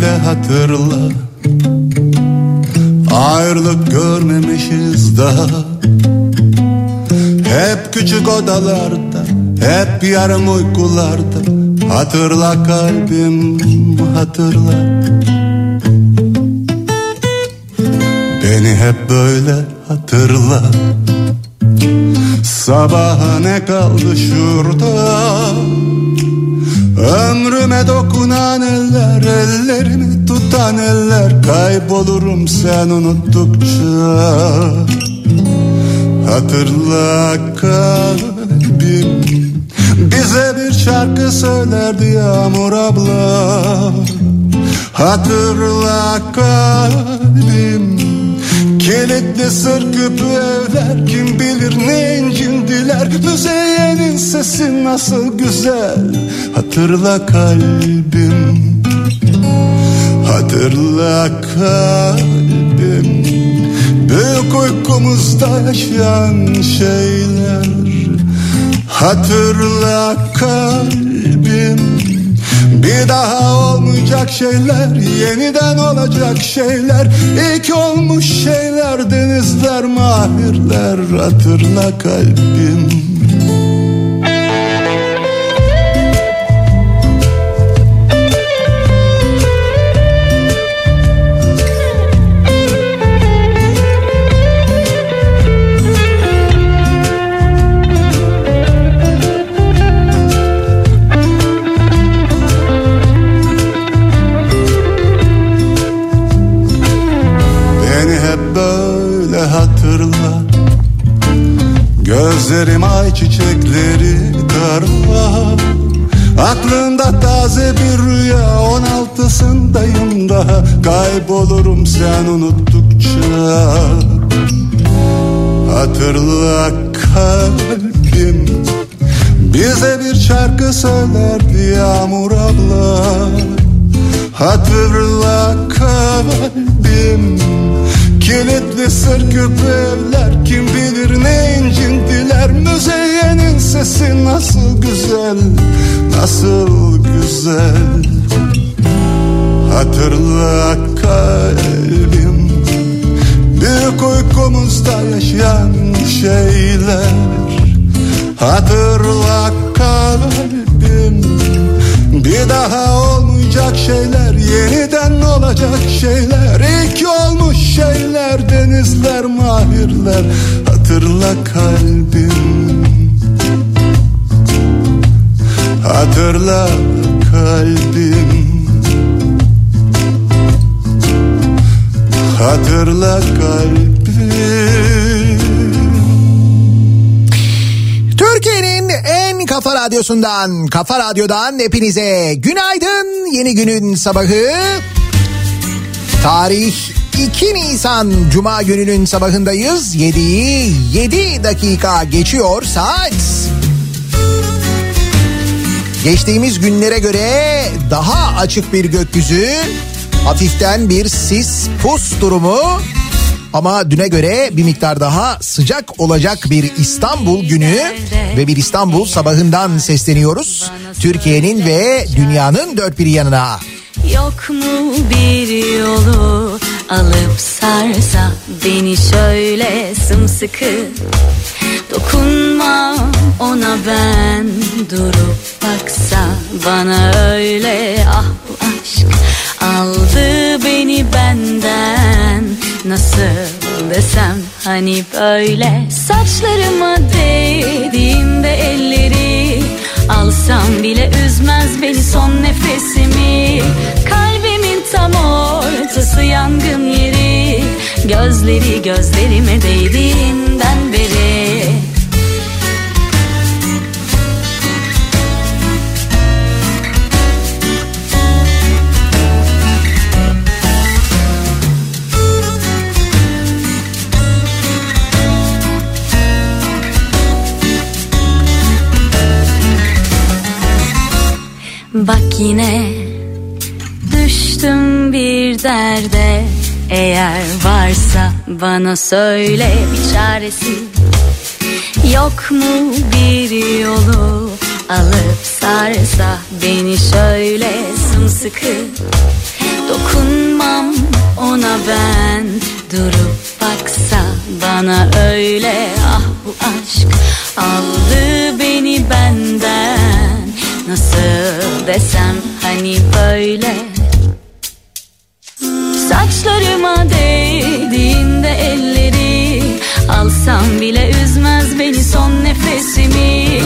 böyle hatırla. Ayrılık görmemişiz daha. Hep küçük odalarda Hep yarım uykularda. Hatırla kalbim hatırla. Beni hep böyle hatırla. Sabaha ne kaldı şurada Ömrüme dokunan eller Ellerimi tutan eller Kaybolurum sen unuttukça. Hatırla kalbim Bize bir şarkı söylerdi Yağmur abla. Hatırla kalbim Kilitli sır küpü evler Kim bilir ne incindiler Müzeyyenin sesi nasıl güzel Hatırla kalbim. Hatırla kalbim. Büyük uykumuzda yaşayan şeyler Hatırla kalbim bir daha olmayacak şeyler Yeniden olacak şeyler. İlk olmuş şeyler Denizler mahirler Hatırla kalbim Hatırla kalbim Bize bir şarkı söylerdi Yağmur abla. Hatırla kalbim Kilitli sır küpü evler. Kim bilir ne incindiler Müzeyyenin sesi nasıl güzel Nasıl güzel. Hatırla kalbim Büyük uykumuzda yaşayan şeyler. Hatırla kalbim Bir daha olmayacak şeyler Yeniden olacak şeyler. İlk olmuş şeyler Denizler mahirler. Hatırla kalbim. Hatırla kalbim. Hatırla kalbim Türkiye'nin en kafa radyosundan, kafa radyodan hepinize günaydın. Yeni günün sabahı. Tarih 2 Nisan Cuma gününün sabahındayız. 7'yi 7 dakika geçiyor saat. Geçtiğimiz günlere göre daha açık bir gökyüzü, hafiften bir sis pus durumu ama düne göre bir miktar daha sıcak olacak bir İstanbul günü ve bir İstanbul sabahından sesleniyoruz. Türkiye'nin ve dünyanın dört bir yanına. Yok mu bir yolu alıp sarsa beni şöyle sımsıkı Dokunma ona ben durup baksa bana öyle ah aşk aldı beni benden nasıl desem hani böyle saçlarıma değdiğinde elleri alsam bile üzmez beni son nefesimi. Kalbimin tam ortası yangın yeri gözleri gözlerime değdiğinden beri yine. Düştüm bir derde. Eğer varsa bana söyle bir çaresi. Yok mu bir yolu alıp sarsa beni şöyle sımsıkı? Dokunmam ona ben. Durup baksa bana öyle. Ah bu aşk aldı beni benden Nasıl desem hani böyle. Saçlarıma değdiğinde elleri Alsam bile üzmez beni son nefesimi.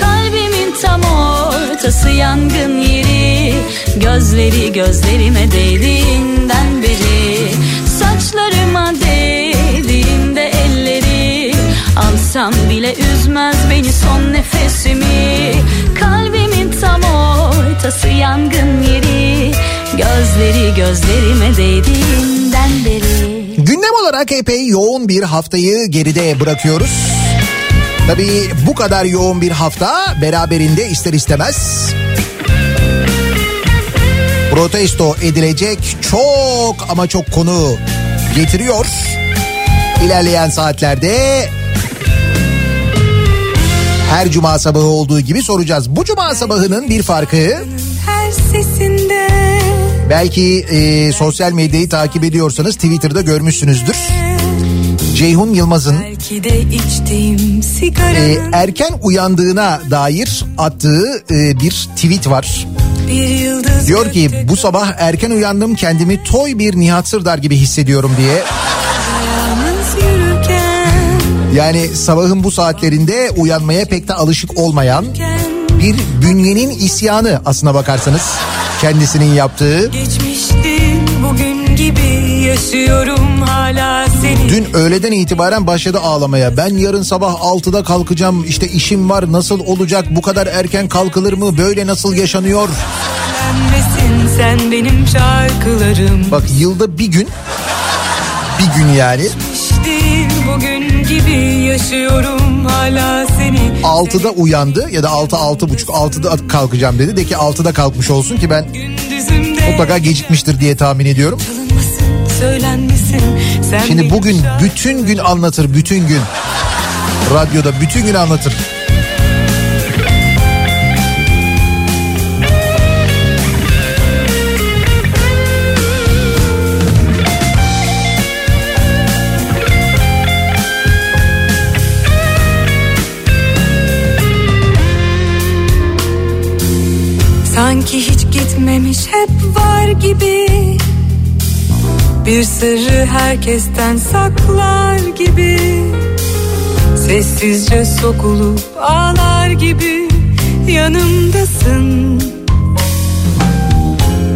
Kalbimin tam ortası yangın yeri. Gözleri gözlerime değdiğinden beri. Saçlarıma değdiğinde elleri Alsam bile üzmez beni son nefesimi Kalbimin tam ortası yangın yeri Gözleri gözlerime değdiğinden beri Gündem olarak epey yoğun bir haftayı geride bırakıyoruz. Tabii bu kadar yoğun bir hafta beraberinde ister istemez protesto edilecek çok ama çok konu getiriyor. İlerleyen saatlerde her cuma sabahı olduğu gibi soracağız. Bu cuma sabahının bir farkı belki e, sosyal medyayı takip ediyorsanız Twitter'da görmüşsünüzdür. Ceyhun Yılmaz'ın e, erken uyandığına dair attığı e, bir tweet var. bir Diyor ki bu sabah erken uyandım kendimi toy bir Nihat Sırdar gibi hissediyorum diye. Yani sabahın bu saatlerinde uyanmaya pek de alışık olmayan bir bünyenin isyanı aslına bakarsanız kendisinin yaptığı. bugün gibi yaşıyorum hala seni Dün öğleden itibaren başladı ağlamaya. Ben yarın sabah 6'da kalkacağım. İşte işim var. Nasıl olacak? Bu kadar erken kalkılır mı? Böyle nasıl yaşanıyor? Sen benim şarkılarım Bak yılda bir gün bir gün yani gibi yaşıyorum hala seni 6'da uyandı ya da 6 6 buçuk 6'da kalkacağım dedi. De ki 6'da kalkmış olsun ki ben mutlaka gecikmiştir diye tahmin ediyorum. Şimdi bugün bütün gün anlatır bütün gün. Radyoda bütün gün anlatır. Sanki hiç gitmemiş hep var gibi. Bir sırrı herkesten saklar gibi. Sessizce sokulup ağlar gibi. Yanımdasın.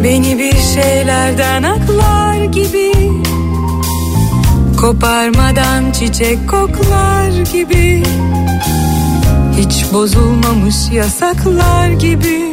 Beni bir şeylerden aklar gibi. Koparmadan çiçek koklar gibi. Hiç bozulmamış yasaklar gibi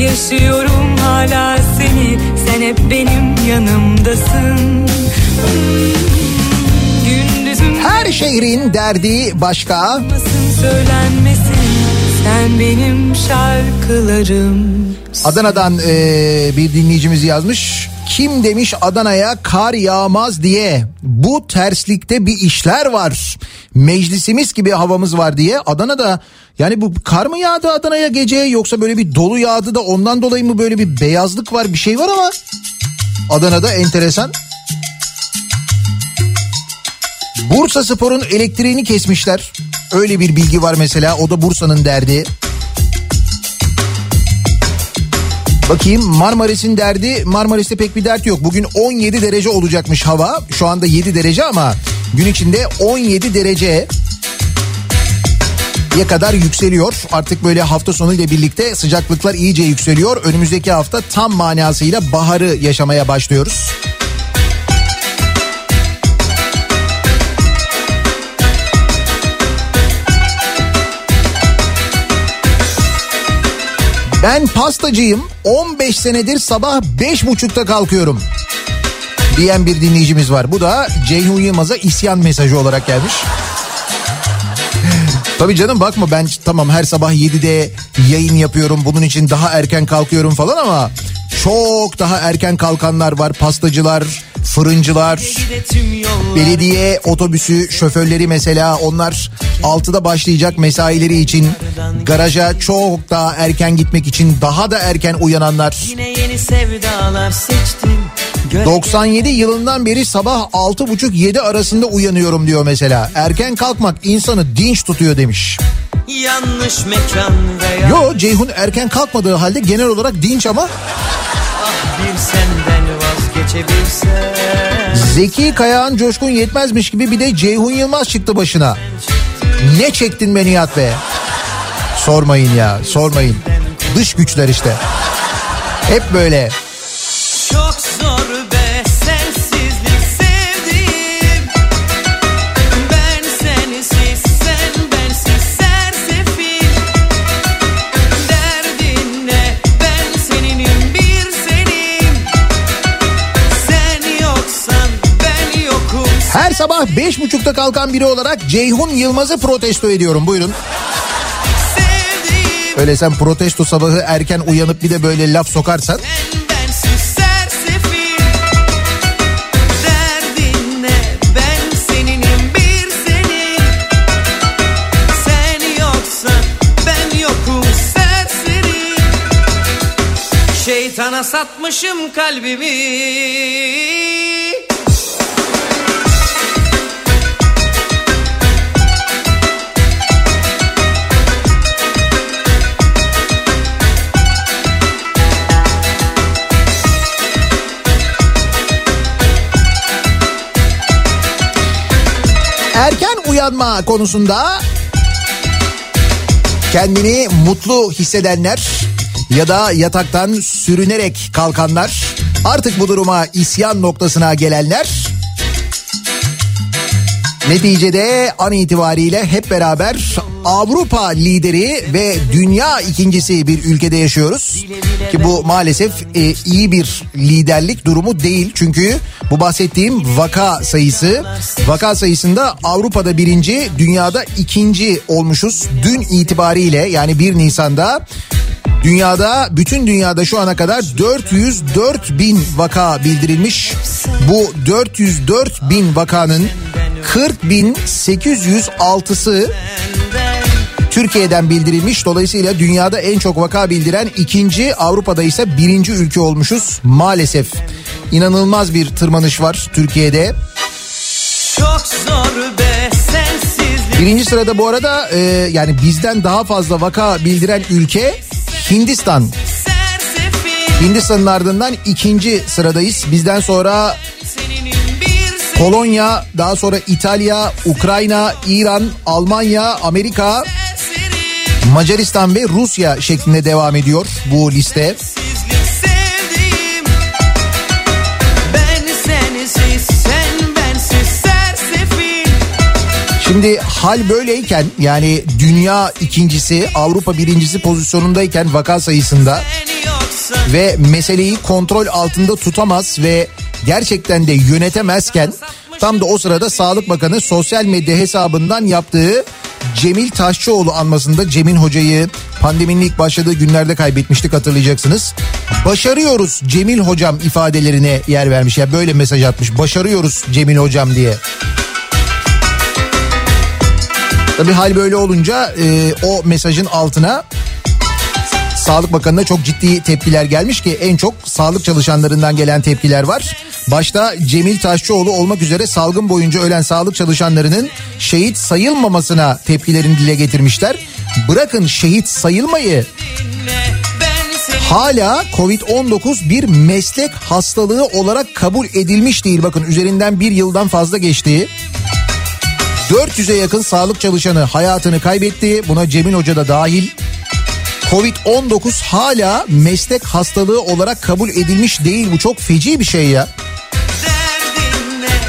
yaşıyorum hala seni Sen hep benim yanımdasın Gündüzüm Her şehrin derdi başka. söylenmesin Sen benim şarkılarım Adana'dan eee, bir dinleyicimiz yazmış. Kim demiş Adana'ya kar yağmaz diye. Bu terslikte bir işler var. Meclisimiz gibi havamız var diye. Adana'da yani bu kar mı yağdı Adana'ya gece yoksa böyle bir dolu yağdı da ondan dolayı mı böyle bir beyazlık var bir şey var ama Adana'da enteresan. Bursa Spor'un elektriğini kesmişler. Öyle bir bilgi var mesela o da Bursa'nın derdi. Bakayım Marmaris'in derdi Marmaris'te pek bir dert yok. Bugün 17 derece olacakmış hava. Şu anda 7 derece ama gün içinde 17 derece ya kadar yükseliyor. Artık böyle hafta sonu ile birlikte sıcaklıklar iyice yükseliyor. Önümüzdeki hafta tam manasıyla baharı yaşamaya başlıyoruz. Ben pastacıyım. 15 senedir sabah 5.30'da kalkıyorum. diyen bir dinleyicimiz var. Bu da Ceyhun Yılmaz'a isyan mesajı olarak gelmiş. Tabii canım bakma ben tamam her sabah 7'de yayın yapıyorum. Bunun için daha erken kalkıyorum falan ama çok daha erken kalkanlar var. Pastacılar, fırıncılar, belediye otobüsü şoförleri mesela onlar 6'da başlayacak mesaileri için garaja çok daha erken gitmek için daha da erken uyananlar. Yine yeni sevdalar seçtim. Göre 97 yılından beri sabah 6.30-7 arasında uyanıyorum diyor mesela. Erken kalkmak insanı dinç tutuyor demiş. yanlış mekan veya Yo Ceyhun erken kalkmadığı halde genel olarak dinç ama bir senden. Zeki Kayağan Coşkun yetmezmiş gibi bir de Ceyhun Yılmaz çıktı başına. Ne çektin be Nihat be? Sormayın ya sormayın. Dış güçler işte. Hep böyle. Sabah beş buçukta kalkan biri olarak Ceyhun Yılmaz'ı protesto ediyorum. Buyurun. Öyle sen protesto sabahı erken uyanıp bir de böyle laf sokarsan bensiz sersefil erken uyanma konusunda kendini mutlu hissedenler ya da yataktan sürünerek kalkanlar artık bu duruma isyan noktasına gelenler Neticede an itibariyle hep beraber Avrupa lideri ve dünya ikincisi bir ülkede yaşıyoruz. Ki bu maalesef e, iyi bir liderlik durumu değil. Çünkü bu bahsettiğim vaka sayısı vaka sayısında Avrupa'da birinci dünyada ikinci olmuşuz. Dün itibariyle yani 1 Nisan'da Dünyada bütün dünyada şu ana kadar 404 bin vaka bildirilmiş. Bu 404 bin vakanın 40 bin 806'sı Türkiye'den bildirilmiş. Dolayısıyla dünyada en çok vaka bildiren ikinci Avrupa'da ise birinci ülke olmuşuz maalesef. İnanılmaz bir tırmanış var Türkiye'de. Çok zor be sensizlik Birinci sırada bu arada e, yani bizden daha fazla vaka bildiren ülke Hindistan. Hindistan'ın ardından ikinci sıradayız. Bizden sonra Polonya, daha sonra İtalya, Ukrayna, İran, Almanya, Amerika, Macaristan ve Rusya şeklinde devam ediyor bu liste. Şimdi hal böyleyken yani dünya ikincisi, Avrupa birincisi pozisyonundayken vaka sayısında ve meseleyi kontrol altında tutamaz ve gerçekten de yönetemezken tam da o sırada Sağlık Bakanı sosyal medya hesabından yaptığı Cemil Taşçıoğlu anmasında Cemil Hoca'yı pandeminin ilk başladığı günlerde kaybetmiştik hatırlayacaksınız. Başarıyoruz Cemil Hocam ifadelerine yer vermiş. Ya yani böyle mesaj atmış. Başarıyoruz Cemil Hocam diye. Tabii hal böyle olunca e, o mesajın altına Sağlık Bakanı'na çok ciddi tepkiler gelmiş ki en çok sağlık çalışanlarından gelen tepkiler var. Başta Cemil Taşçıoğlu olmak üzere salgın boyunca ölen sağlık çalışanlarının şehit sayılmamasına tepkilerini dile getirmişler. Bırakın şehit sayılmayı hala Covid-19 bir meslek hastalığı olarak kabul edilmiş değil. Bakın üzerinden bir yıldan fazla geçti. 400'e yakın sağlık çalışanı hayatını kaybetti. Buna Cemil Hoca da dahil. Covid-19 hala meslek hastalığı olarak kabul edilmiş değil. Bu çok feci bir şey ya.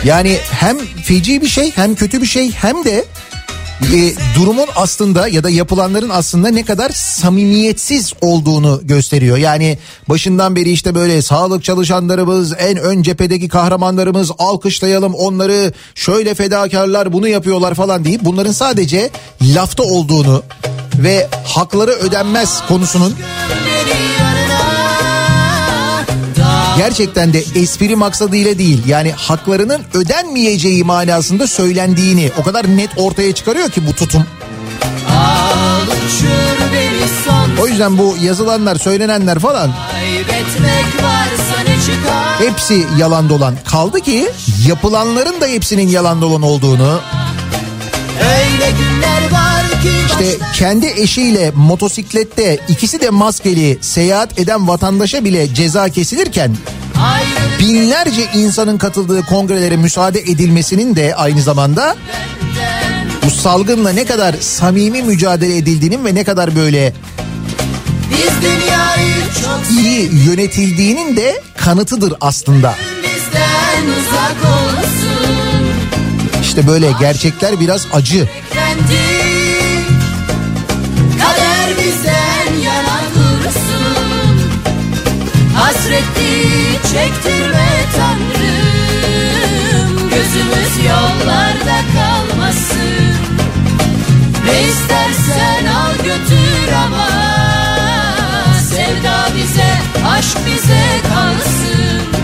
Yani hem feci bir şey hem kötü bir şey hem de e, durumun aslında ya da yapılanların aslında ne kadar samimiyetsiz olduğunu gösteriyor. Yani başından beri işte böyle sağlık çalışanlarımız, en ön cephedeki kahramanlarımız alkışlayalım onları şöyle fedakarlar bunu yapıyorlar falan deyip bunların sadece lafta olduğunu ve hakları ödenmez konusunun gerçekten de espri maksadıyla değil yani haklarının ödenmeyeceği manasında söylendiğini o kadar net ortaya çıkarıyor ki bu tutum. O yüzden bu yazılanlar söylenenler falan hepsi yalan dolan. Kaldı ki yapılanların da hepsinin yalan dolan olduğunu Öyle işte kendi eşiyle motosiklette ikisi de maskeli seyahat eden vatandaşa bile ceza kesilirken binlerce insanın katıldığı kongrelere müsaade edilmesinin de aynı zamanda bu salgınla ne kadar samimi mücadele edildiğinin ve ne kadar böyle iyi yönetildiğinin de kanıtıdır aslında. İşte böyle gerçekler biraz acı. Kendi bizden yana dursun Hasretli çektirme Tanrım. Gözümüz yollarda kalmasın. Ne istersen al götür ama. Sevda bize, aşk bize kalsın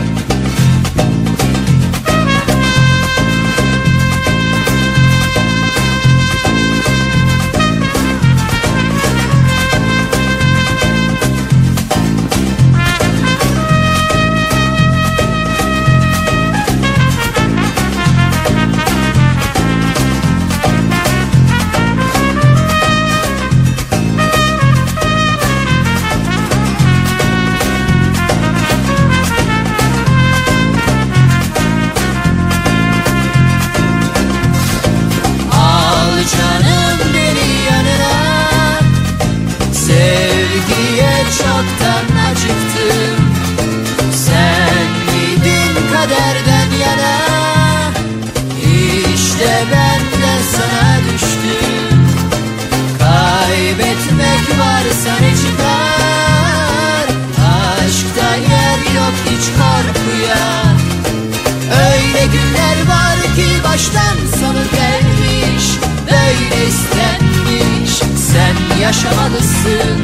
baştan sonu gelmiş Böyle istenmiş. Sen yaşamalısın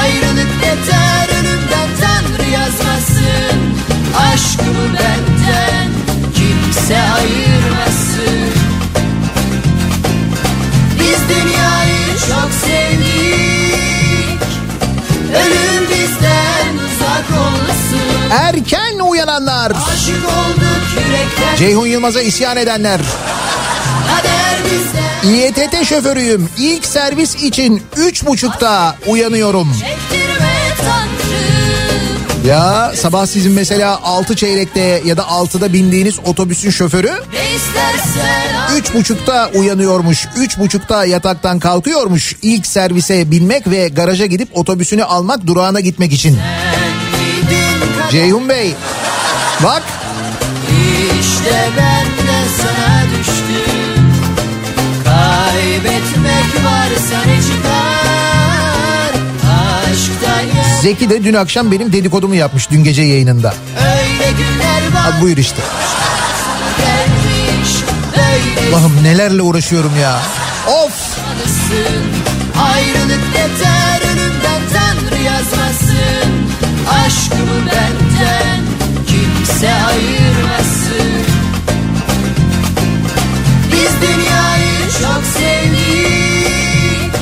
Ayrılık yeter ölümden Tanrı yazmasın. Aşkımı benden kimse ayırmasın. Biz dünyayı çok sevdik Ölüm bizden uzak olsun. Erken uyananlar, Ceyhun Yılmaz'a isyan edenler, İETT şoförüyüm. İlk servis için üç buçukta uyanıyorum. Ya sabah sizin mesela altı çeyrekte ya da altıda bindiğiniz otobüsün şoförü üç buçukta uyanıyormuş. Üç buçukta yataktan kalkıyormuş. İlk servise binmek ve garaja gidip otobüsünü almak durağına gitmek için. Ceyhun Bey bak. İşte ben de sana düştüm. Kaybetmek varsa ne çıkar? Aşkta yer Zeki de dün akşam benim dedikodumu yapmış dün gece yayınında. Öyle günler var. Hadi buyur işte. gelmiş Allah'ım nelerle uğraşıyorum ya. Of! Ayrılık yeter ölümden Tanrı yazmasın. Aşkımı benden kimse ayırmasın Biz dünyayı çok sevdik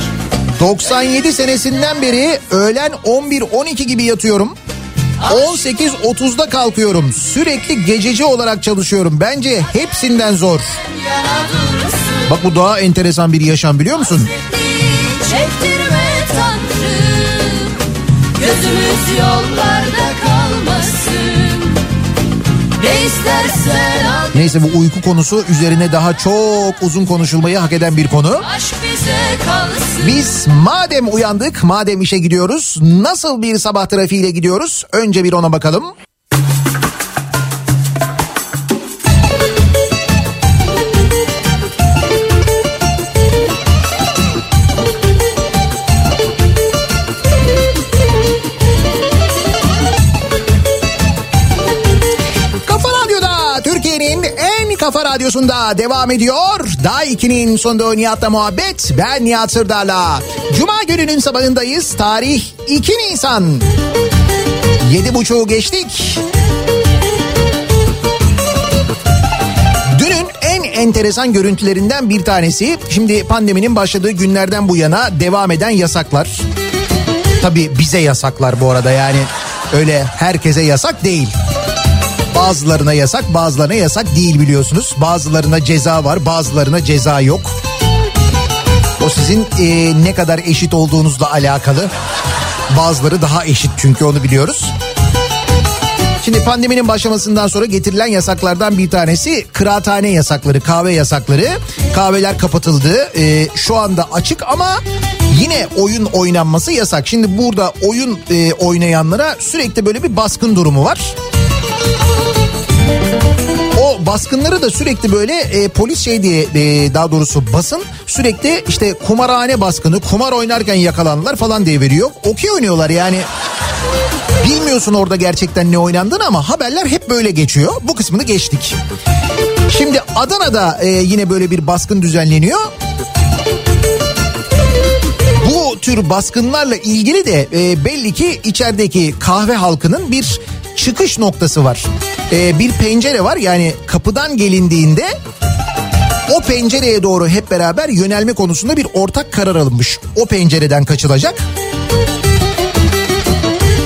97 senesinden beri öğlen 11-12 gibi yatıyorum. 18.30'da kalkıyorum. Sürekli gececi olarak çalışıyorum. Bence hepsinden zor. Bak bu daha enteresan bir yaşam biliyor musun? Çektirme Tanrım Gözümüz yollarda Neyse bu uyku konusu üzerine daha çok uzun konuşulmayı hak eden bir konu. Biz madem uyandık, madem işe gidiyoruz, nasıl bir sabah trafiğiyle gidiyoruz? Önce bir ona bakalım. Kafa Radyosu'nda devam ediyor. Daha 2'nin sonunda Nihat'la muhabbet. Ben Nihat Sırdar'la. Cuma gününün sabahındayız. Tarih 2 Nisan. 7.30'u geçtik. Dünün en enteresan görüntülerinden bir tanesi. Şimdi pandeminin başladığı günlerden bu yana devam eden yasaklar. Tabii bize yasaklar bu arada yani öyle herkese yasak değil. Bazılarına yasak bazılarına yasak değil biliyorsunuz. Bazılarına ceza var bazılarına ceza yok. O sizin e, ne kadar eşit olduğunuzla alakalı. Bazıları daha eşit çünkü onu biliyoruz. Şimdi pandeminin başlamasından sonra getirilen yasaklardan bir tanesi kıraathane yasakları, kahve yasakları. Kahveler kapatıldı. Ee, şu anda açık ama yine oyun oynanması yasak. Şimdi burada oyun e, oynayanlara sürekli böyle bir baskın durumu var. O baskınları da sürekli böyle e, polis şey diye e, daha doğrusu basın sürekli işte kumarhane baskını kumar oynarken yakalandılar falan diye veriyor. Okey oynuyorlar yani. Bilmiyorsun orada gerçekten ne oynandığını ama haberler hep böyle geçiyor. Bu kısmını geçtik. Şimdi Adana'da e, yine böyle bir baskın düzenleniyor. Bu tür baskınlarla ilgili de e, belli ki içerideki kahve halkının bir çıkış noktası var. E, bir pencere var yani kapıdan gelindiğinde o pencereye doğru hep beraber yönelme konusunda bir ortak karar alınmış. O pencereden kaçılacak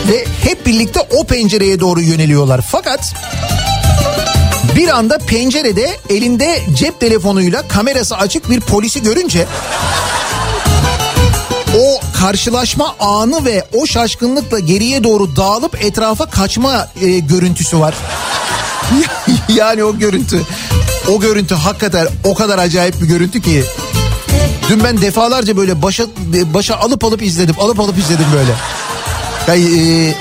ve hep birlikte o pencereye doğru yöneliyorlar. Fakat bir anda pencerede elinde cep telefonuyla kamerası açık bir polisi görünce o karşılaşma anı ve o şaşkınlıkla geriye doğru dağılıp etrafa kaçma e, görüntüsü var. yani o görüntü o görüntü hakikaten o kadar acayip bir görüntü ki dün ben defalarca böyle başa başa alıp alıp izledim alıp alıp izledim böyle. Yani, e,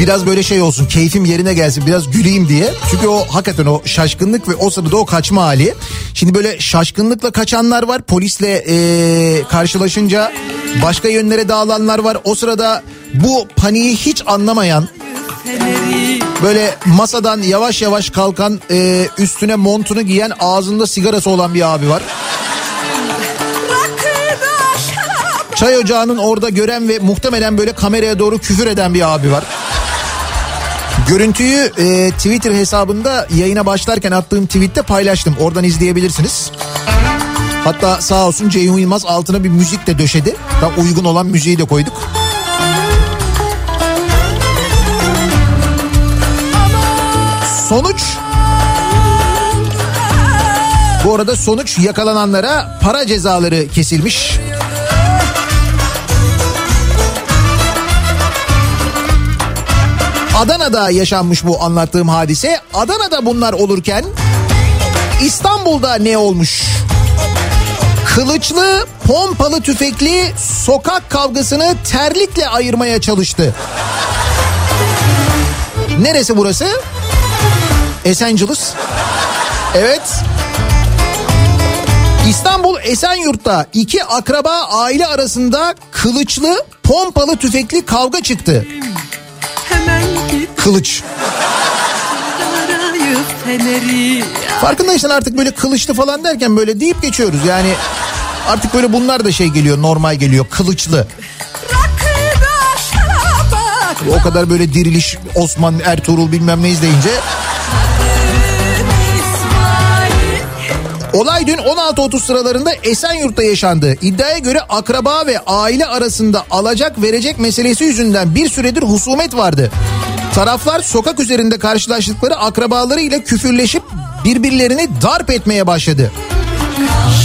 biraz böyle şey olsun keyfim yerine gelsin biraz güleyim diye. Çünkü o hakikaten o şaşkınlık ve o sırada o kaçma hali. Şimdi böyle şaşkınlıkla kaçanlar var polisle e, karşılaşınca başka yönlere dağılanlar var. O sırada bu paniği hiç anlamayan böyle masadan yavaş yavaş kalkan e, üstüne montunu giyen ağzında sigarası olan bir abi var. Çay ocağının orada gören ve muhtemelen böyle kameraya doğru küfür eden bir abi var. Görüntüyü e, Twitter hesabında yayına başlarken attığım tweette paylaştım. Oradan izleyebilirsiniz. Hatta sağ olsun Ceyhun Yılmaz altına bir müzik de döşedi. Tam uygun olan müziği de koyduk. Sonuç bu arada sonuç yakalananlara para cezaları kesilmiş. Adana'da yaşanmış bu anlattığım hadise. Adana'da bunlar olurken İstanbul'da ne olmuş? Kılıçlı, pompalı tüfekli sokak kavgasını terlikle ayırmaya çalıştı. Neresi burası? Esenciles. Evet. İstanbul Esenyurt'ta iki akraba aile arasında kılıçlı, pompalı tüfekli kavga çıktı. Kılıç. Farkındaysan artık böyle kılıçlı falan derken böyle deyip geçiyoruz. Yani artık böyle bunlar da şey geliyor normal geliyor kılıçlı. O kadar böyle diriliş Osman Ertuğrul bilmem ne izleyince. Olay dün 16.30 sıralarında Esenyurt'ta yaşandı. İddiaya göre akraba ve aile arasında alacak verecek meselesi yüzünden bir süredir husumet vardı. Taraflar sokak üzerinde karşılaştıkları akrabalarıyla küfürleşip birbirlerini darp etmeye başladı.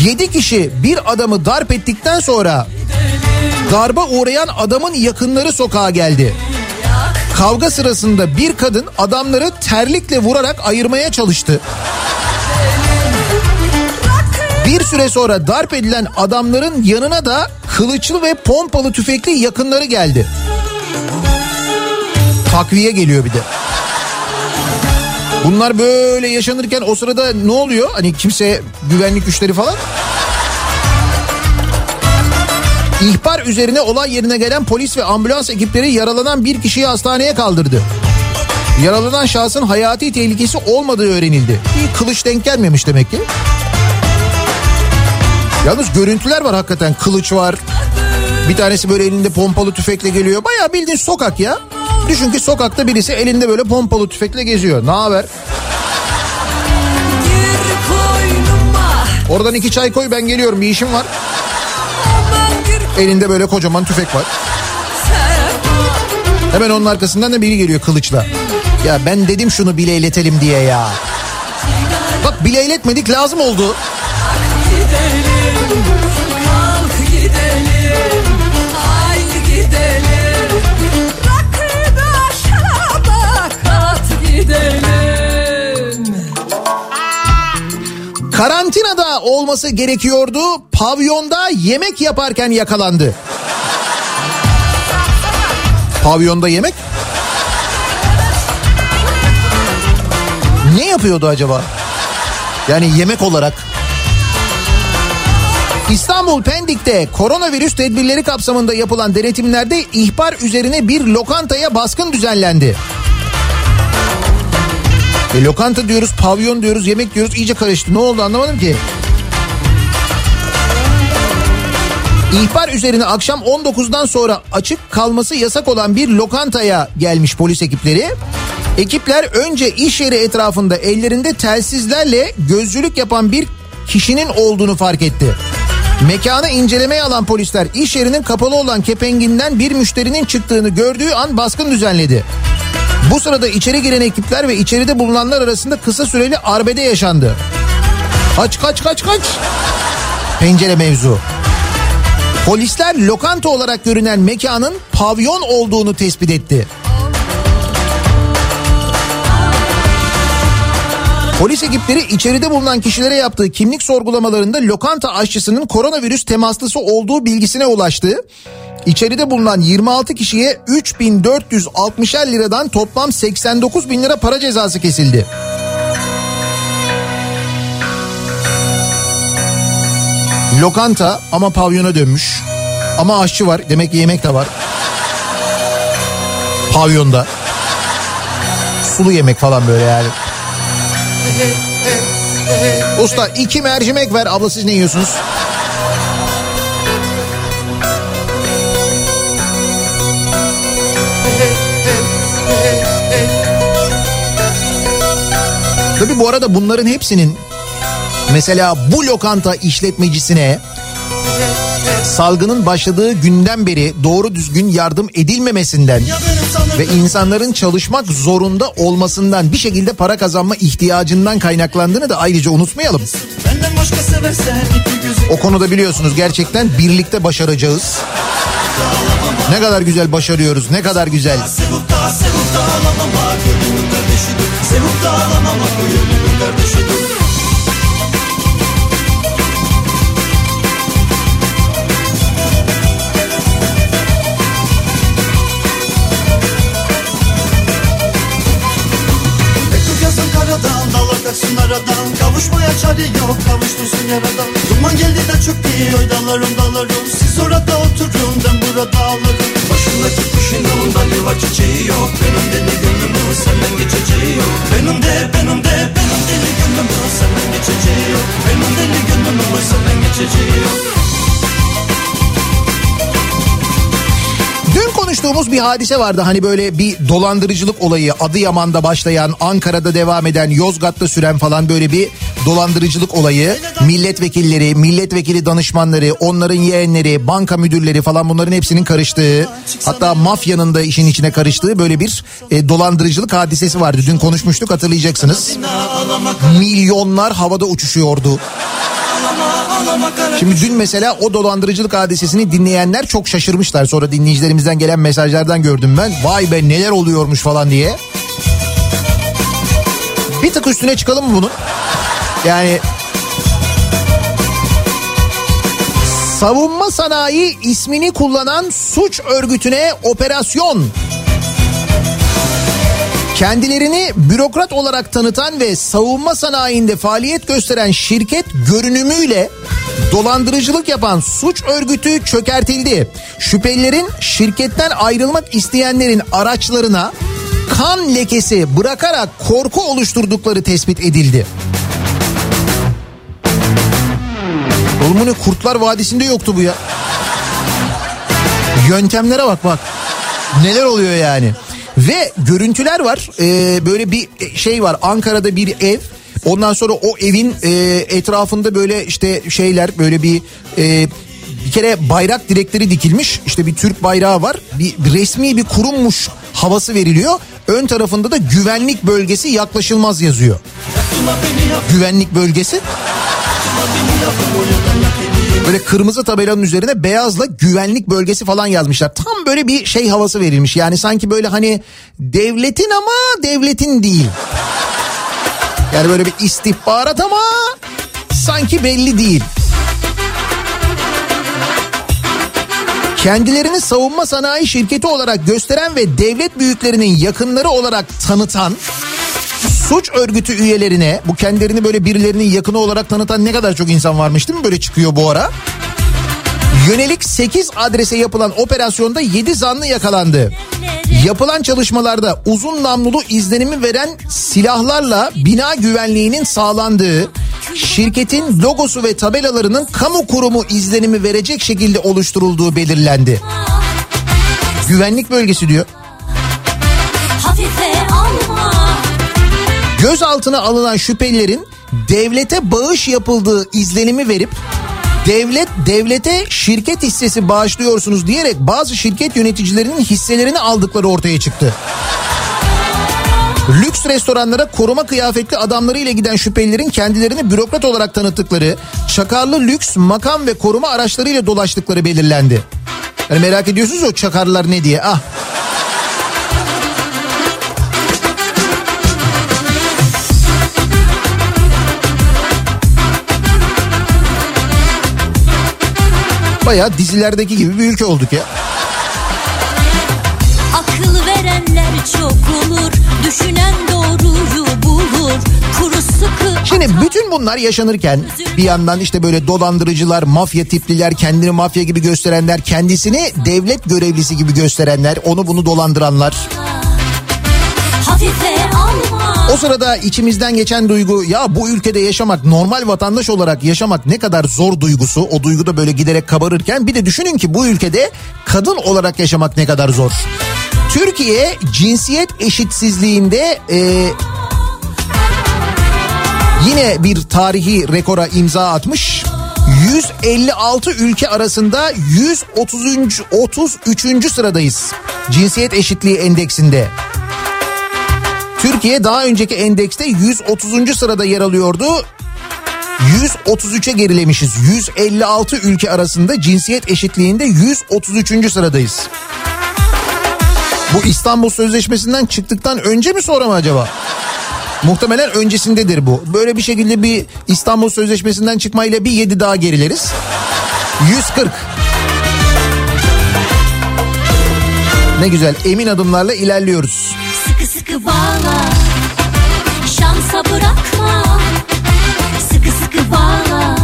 7 kişi bir adamı darp ettikten sonra darba uğrayan adamın yakınları sokağa geldi. Kavga sırasında bir kadın adamları terlikle vurarak ayırmaya çalıştı. Bir süre sonra darp edilen adamların yanına da kılıçlı ve pompalı tüfekli yakınları geldi. Takviye geliyor bir de. Bunlar böyle yaşanırken o sırada ne oluyor? Hani kimse güvenlik güçleri falan. İhbar üzerine olay yerine gelen polis ve ambulans ekipleri yaralanan bir kişiyi hastaneye kaldırdı. Yaralanan şahsın hayati tehlikesi olmadığı öğrenildi. Bir kılıç denk gelmemiş demek ki. Yalnız görüntüler var hakikaten. Kılıç var. Bir tanesi böyle elinde pompalı tüfekle geliyor. Bayağı bildiğin sokak ya. Düşün ki sokakta birisi elinde böyle pompalı tüfekle geziyor. Ne haber? Oradan iki çay koy ben geliyorum bir işim var. Elinde böyle kocaman tüfek var. Hemen onun arkasından da biri geliyor kılıçla. Ya ben dedim şunu bileyletelim diye ya. Bak bileyletmedik lazım oldu. Gidelim gidelim Rakı şaraba kat gidelim Karantinada olması gerekiyordu. Pavyonda yemek yaparken yakalandı. Pavyonda yemek? Ne yapıyordu acaba? Yani yemek olarak. İstanbul Pendik'te koronavirüs tedbirleri kapsamında yapılan denetimlerde ihbar üzerine bir lokantaya baskın düzenlendi. E, lokanta diyoruz, pavyon diyoruz, yemek diyoruz iyice karıştı. Ne oldu anlamadım ki. İhbar üzerine akşam 19'dan sonra açık kalması yasak olan bir lokantaya gelmiş polis ekipleri. Ekipler önce iş yeri etrafında ellerinde telsizlerle gözcülük yapan bir kişinin olduğunu fark etti. Mekanı incelemeye alan polisler iş yerinin kapalı olan kepenginden bir müşterinin çıktığını gördüğü an baskın düzenledi. Bu sırada içeri giren ekipler ve içeride bulunanlar arasında kısa süreli arbede yaşandı. Kaç kaç kaç kaç. Pencere mevzu. Polisler lokanta olarak görünen mekanın pavyon olduğunu tespit etti. Polis ekipleri içeride bulunan kişilere yaptığı kimlik sorgulamalarında lokanta aşçısının koronavirüs temaslısı olduğu bilgisine ulaştı. İçeride bulunan 26 kişiye 3460'er liradan toplam 89 bin lira para cezası kesildi. Lokanta ama pavyona dönmüş. Ama aşçı var demek ki yemek de var. Pavyonda. Sulu yemek falan böyle yani. Usta iki mercimek ver abla siz ne yiyorsunuz? Tabi bu arada bunların hepsinin mesela bu lokanta işletmecisine salgının başladığı günden beri doğru düzgün yardım edilmemesinden ve insanların çalışmak zorunda olmasından bir şekilde para kazanma ihtiyacından kaynaklandığını da ayrıca unutmayalım. O konuda biliyorsunuz gerçekten birlikte başaracağız. Ne kadar güzel başarıyoruz, ne kadar güzel. Sevup da sevup da Sevup Gönlümün çare yok Kavuştursun yaradan Duman geldi de çöktü Oy dalarım dalarım. Siz orada oturun Ben burada ağlarım. Başındaki kuşun yolunda yuva çiçeği yok. Benim deli gönlümün senden geçeceği yok. Benim de benim de benim deli gönlümün senden geçeceği yok. Benim deli gönlümün senden geçeceği yok Dün konuştuğumuz bir hadise vardı. Hani böyle bir dolandırıcılık olayı Adıyaman'da başlayan Ankara'da devam eden Yozgat'ta süren falan böyle bir dolandırıcılık olayı. Milletvekilleri milletvekili danışmanları onların yeğenleri banka müdürleri falan bunların hepsinin karıştığı hatta mafyanın da işin içine karıştığı böyle bir e, dolandırıcılık hadisesi vardı. Dün konuşmuştuk hatırlayacaksınız. Milyonlar havada uçuşuyordu Şimdi dün mesela o dolandırıcılık hadisesini dinleyenler çok şaşırmışlar. Sonra dinleyicilerimizden gelen mesajlardan gördüm ben. Vay be neler oluyormuş falan diye. Bir tık üstüne çıkalım mı bunun? Yani savunma sanayi ismini kullanan suç örgütüne operasyon. Kendilerini bürokrat olarak tanıtan ve savunma sanayinde faaliyet gösteren şirket görünümüyle dolandırıcılık yapan suç örgütü çökertildi. Şüphelilerin şirketten ayrılmak isteyenlerin araçlarına kan lekesi bırakarak korku oluşturdukları tespit edildi. Oğlum ne Kurtlar Vadisi'nde yoktu bu ya. Yöntemlere bak bak. Neler oluyor yani. Ve görüntüler var. Ee, böyle bir şey var. Ankara'da bir ev. Ondan sonra o evin e, etrafında böyle işte şeyler böyle bir e, bir kere bayrak direkleri dikilmiş. İşte bir Türk bayrağı var. Bir, resmi bir kurummuş havası veriliyor. Ön tarafında da güvenlik bölgesi yaklaşılmaz yazıyor. Güvenlik bölgesi. Böyle kırmızı tabelanın üzerine beyazla güvenlik bölgesi falan yazmışlar. Tam böyle bir şey havası verilmiş. Yani sanki böyle hani devletin ama devletin değil. Yani böyle bir istihbarat ama sanki belli değil. Kendilerini savunma sanayi şirketi olarak gösteren ve devlet büyüklerinin yakınları olarak tanıtan suç örgütü üyelerine bu kendilerini böyle birilerinin yakını olarak tanıtan ne kadar çok insan varmış değil mi böyle çıkıyor bu ara? Yönelik 8 adrese yapılan operasyonda 7 zanlı yakalandı. Yapılan çalışmalarda uzun namlulu izlenimi veren silahlarla bina güvenliğinin sağlandığı, şirketin logosu ve tabelalarının kamu kurumu izlenimi verecek şekilde oluşturulduğu belirlendi. Güvenlik bölgesi diyor. Gözaltına alınan şüphelilerin devlete bağış yapıldığı izlenimi verip devlet devlete şirket hissesi bağışlıyorsunuz diyerek bazı şirket yöneticilerinin hisselerini aldıkları ortaya çıktı. Lüks restoranlara koruma kıyafetli adamlarıyla giden şüphelilerin kendilerini bürokrat olarak tanıttıkları, çakarlı lüks makam ve koruma araçlarıyla dolaştıkları belirlendi. Yani merak ediyorsunuz o çakarlar ne diye. Ah Bayağı dizilerdeki gibi bir ülke olduk ya. Akıl verenler çok olur Düşünen doğruyu bulur Kuru sıkı Şimdi bütün bunlar yaşanırken bir yandan işte böyle dolandırıcılar, mafya tipliler, kendini mafya gibi gösterenler, kendisini devlet görevlisi gibi gösterenler, onu bunu dolandıranlar. O sırada içimizden geçen duygu ya bu ülkede yaşamak, normal vatandaş olarak yaşamak ne kadar zor duygusu. O duygu da böyle giderek kabarırken bir de düşünün ki bu ülkede kadın olarak yaşamak ne kadar zor. Türkiye cinsiyet eşitsizliğinde e, yine bir tarihi rekora imza atmış. 156 ülke arasında 133. 33. sıradayız. Cinsiyet eşitliği endeksinde. Türkiye daha önceki endekste 130. sırada yer alıyordu. 133'e gerilemişiz. 156 ülke arasında cinsiyet eşitliğinde 133. sıradayız. Bu İstanbul Sözleşmesi'nden çıktıktan önce mi sonra mı acaba? Muhtemelen öncesindedir bu. Böyle bir şekilde bir İstanbul Sözleşmesi'nden çıkmayla bir 7 daha gerileriz. 140. Ne güzel emin adımlarla ilerliyoruz. Sıkı sıkı bağla Şansa bırakma Sıkı sıkı bağla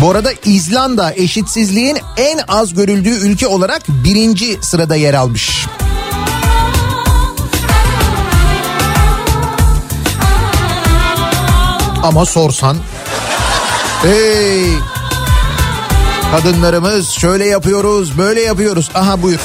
Bu arada İzlanda eşitsizliğin en az görüldüğü ülke olarak birinci sırada yer almış. Ama sorsan hey kadınlarımız şöyle yapıyoruz böyle yapıyoruz aha buyur.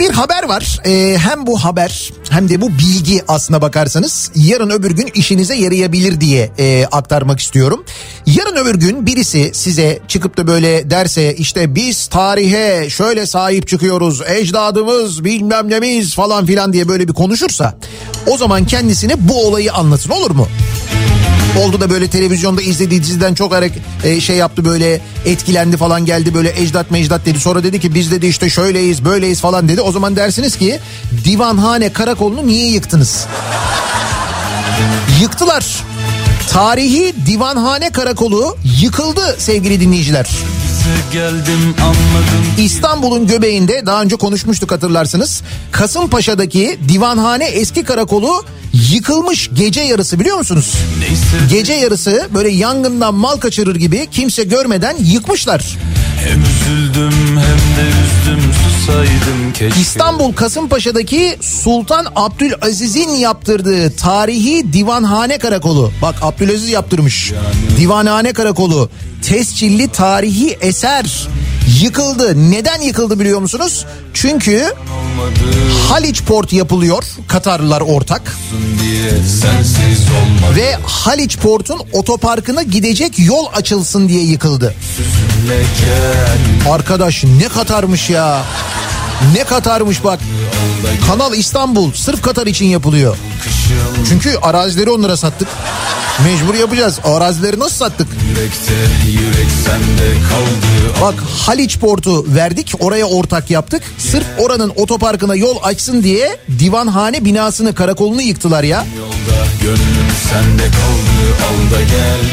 Bir haber var. Ee, hem bu haber hem de bu bilgi aslına bakarsanız yarın öbür gün işinize yarayabilir diye e, aktarmak istiyorum. Yarın öbür gün birisi size çıkıp da böyle derse işte biz tarihe şöyle sahip çıkıyoruz ecdadımız bilmem nemiz falan filan diye böyle bir konuşursa o zaman kendisine bu olayı anlatın olur mu? Oldu da böyle televizyonda izlediği diziden çok harek e, şey yaptı böyle etkilendi falan geldi böyle ecdat mecdat dedi. Sonra dedi ki biz dedi işte şöyleyiz böyleyiz falan dedi. O zaman dersiniz ki divanhane karakolunu niye yıktınız? Yıktılar. Tarihi divanhane karakolu yıkıldı sevgili dinleyiciler. geldim İstanbul'un göbeğinde daha önce konuşmuştuk hatırlarsınız. Kasımpaşa'daki divanhane eski karakolu yıkılmış gece yarısı biliyor musunuz? Neyse Gece yarısı böyle yangından mal kaçırır gibi kimse görmeden yıkmışlar. hem üzüldüm hem de üzdüm İstanbul Kasımpaşa'daki Sultan Abdülaziz'in yaptırdığı tarihi divanhane karakolu. Bak Abdülaziz yaptırmış. Divanhane karakolu. Tescilli tarihi eser. Yıkıldı. Neden yıkıldı biliyor musunuz? Çünkü Haliç Port yapılıyor. Katarlılar ortak. Ve Haliç Port'un otoparkına gidecek yol açılsın diye yıkıldı. Arkadaş ne Katarmış ya. Ne Katarmış bak. Kanal İstanbul sırf Katar için yapılıyor. Çünkü arazileri onlara sattık. Mecbur yapacağız. Arazileri nasıl sattık? yürekte yürek kaldı Bak Haliç Port'u verdik oraya ortak yaptık. Sırf oranın otoparkına yol açsın diye divanhane binasını karakolunu yıktılar ya. Yolda gönlüm sende kaldı al da gel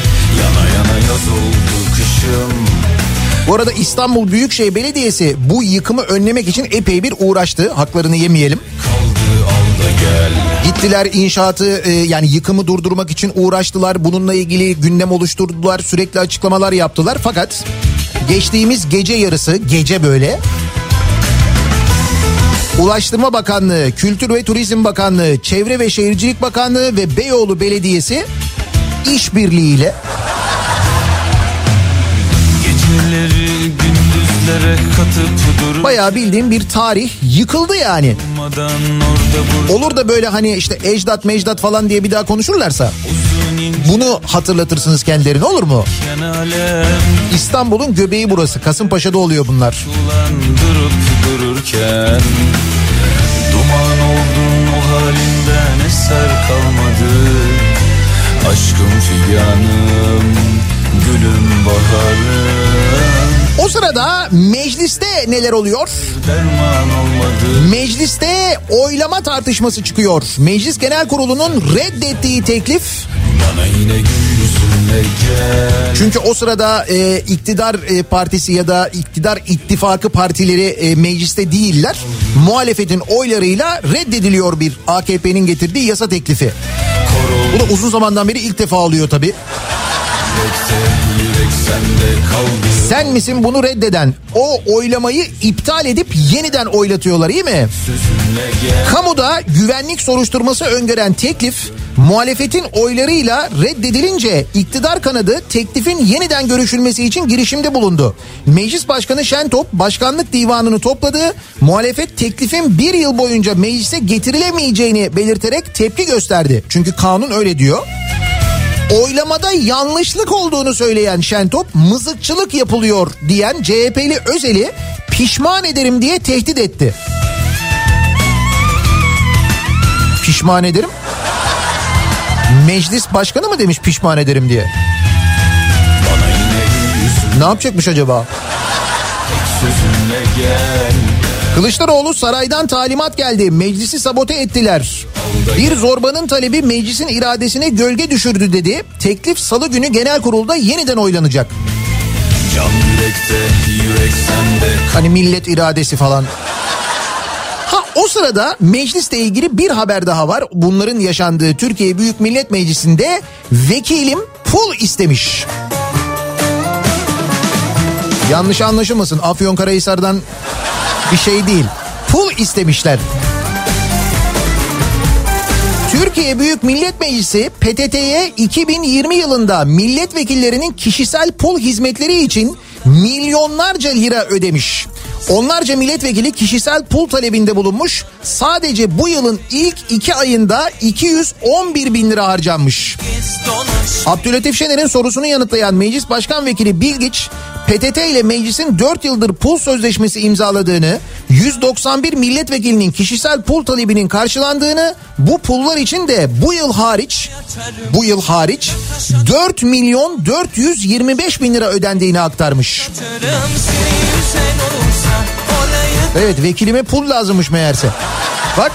Yana yana yaz oldu kışım Bu arada İstanbul Büyükşehir Belediyesi bu yıkımı önlemek için epey bir uğraştı. Haklarını yemeyelim. Gittiler inşaatı e, yani yıkımı durdurmak için uğraştılar. Bununla ilgili gündem oluşturdular. Sürekli açıklamalar yaptılar. Fakat geçtiğimiz gece yarısı gece böyle Ulaştırma Bakanlığı, Kültür ve Turizm Bakanlığı, Çevre ve Şehircilik Bakanlığı ve Beyoğlu Belediyesi işbirliğiyle Geceleri gündüzlere katıp durmadan bayağı bildiğim bir tarih yıkıldı yani. Olur da böyle hani işte ecdat mecdat falan diye bir daha konuşurlarsa bunu hatırlatırsınız kendilerine olur mu? İstanbul'un göbeği burası. Kasımpaşa'da oluyor bunlar. Durup dururken Duman oldun o halinden eser kalmadı Aşkım figanım Gülüm baharım O sırada mecliste neler oluyor? Mecliste oylama tartışması çıkıyor. Meclis Genel Kurulu'nun reddettiği teklif çünkü o sırada e, iktidar e, partisi ya da iktidar ittifakı partileri e, mecliste değiller. Muhalefetin oylarıyla reddediliyor bir AKP'nin getirdiği yasa teklifi. Bu da uzun zamandan beri ilk defa oluyor tabii. Sen misin bunu reddeden? O oylamayı iptal edip yeniden oylatıyorlar iyi mi? Kamuda güvenlik soruşturması öngören teklif muhalefetin oylarıyla reddedilince iktidar kanadı teklifin yeniden görüşülmesi için girişimde bulundu. Meclis Başkanı Şentop başkanlık divanını topladı. Muhalefet teklifin bir yıl boyunca meclise getirilemeyeceğini belirterek tepki gösterdi. Çünkü kanun öyle diyor. Oylamada yanlışlık olduğunu söyleyen Şentop mızıkçılık yapılıyor diyen CHP'li Özel'i pişman ederim diye tehdit etti. Pişman ederim. Meclis başkanı mı demiş pişman ederim diye. Ne yapacakmış acaba? sözünle gel Kılıçdaroğlu saraydan talimat geldi. Meclisi sabote ettiler. Bir zorbanın talebi meclisin iradesine gölge düşürdü dedi. Teklif salı günü genel kurulda yeniden oylanacak. Hani millet iradesi falan. Ha o sırada meclisle ilgili bir haber daha var. Bunların yaşandığı Türkiye Büyük Millet Meclisi'nde vekilim pul istemiş. Yanlış anlaşılmasın Afyonkarahisar'dan bir şey değil. Pul istemişler. Türkiye Büyük Millet Meclisi PTT'ye 2020 yılında milletvekillerinin kişisel pul hizmetleri için milyonlarca lira ödemiş. Onlarca milletvekili kişisel pul talebinde bulunmuş. Sadece bu yılın ilk iki ayında 211 bin lira harcanmış. Abdülatif Şener'in sorusunu yanıtlayan Meclis Başkan Vekili Bilgiç, PTT ile meclisin 4 yıldır pul sözleşmesi imzaladığını, 191 milletvekilinin kişisel pul talebinin karşılandığını, bu pullar için de bu yıl hariç, bu yıl hariç 4 milyon 425 bin lira ödendiğini aktarmış. Evet vekilime pul lazımmış meğerse. Bak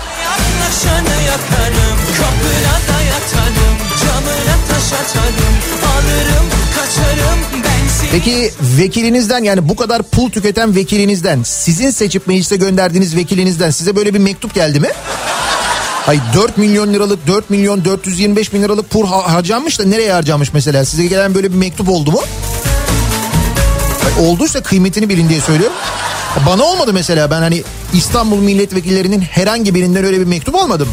yakarım Kapına yatarım Camına taş atarım Alırım kaçarım Peki vekilinizden yani bu kadar pul tüketen vekilinizden sizin seçip meclise gönderdiğiniz vekilinizden size böyle bir mektup geldi mi? Hayır 4 milyon liralık 4 milyon 425 bin liralık ha- harcanmış da nereye harcanmış mesela? Size gelen böyle bir mektup oldu mu? Hayır, olduysa kıymetini bilin diye söylüyorum. Bana olmadı mesela ben hani İstanbul milletvekillerinin herhangi birinden öyle bir mektup olmadım.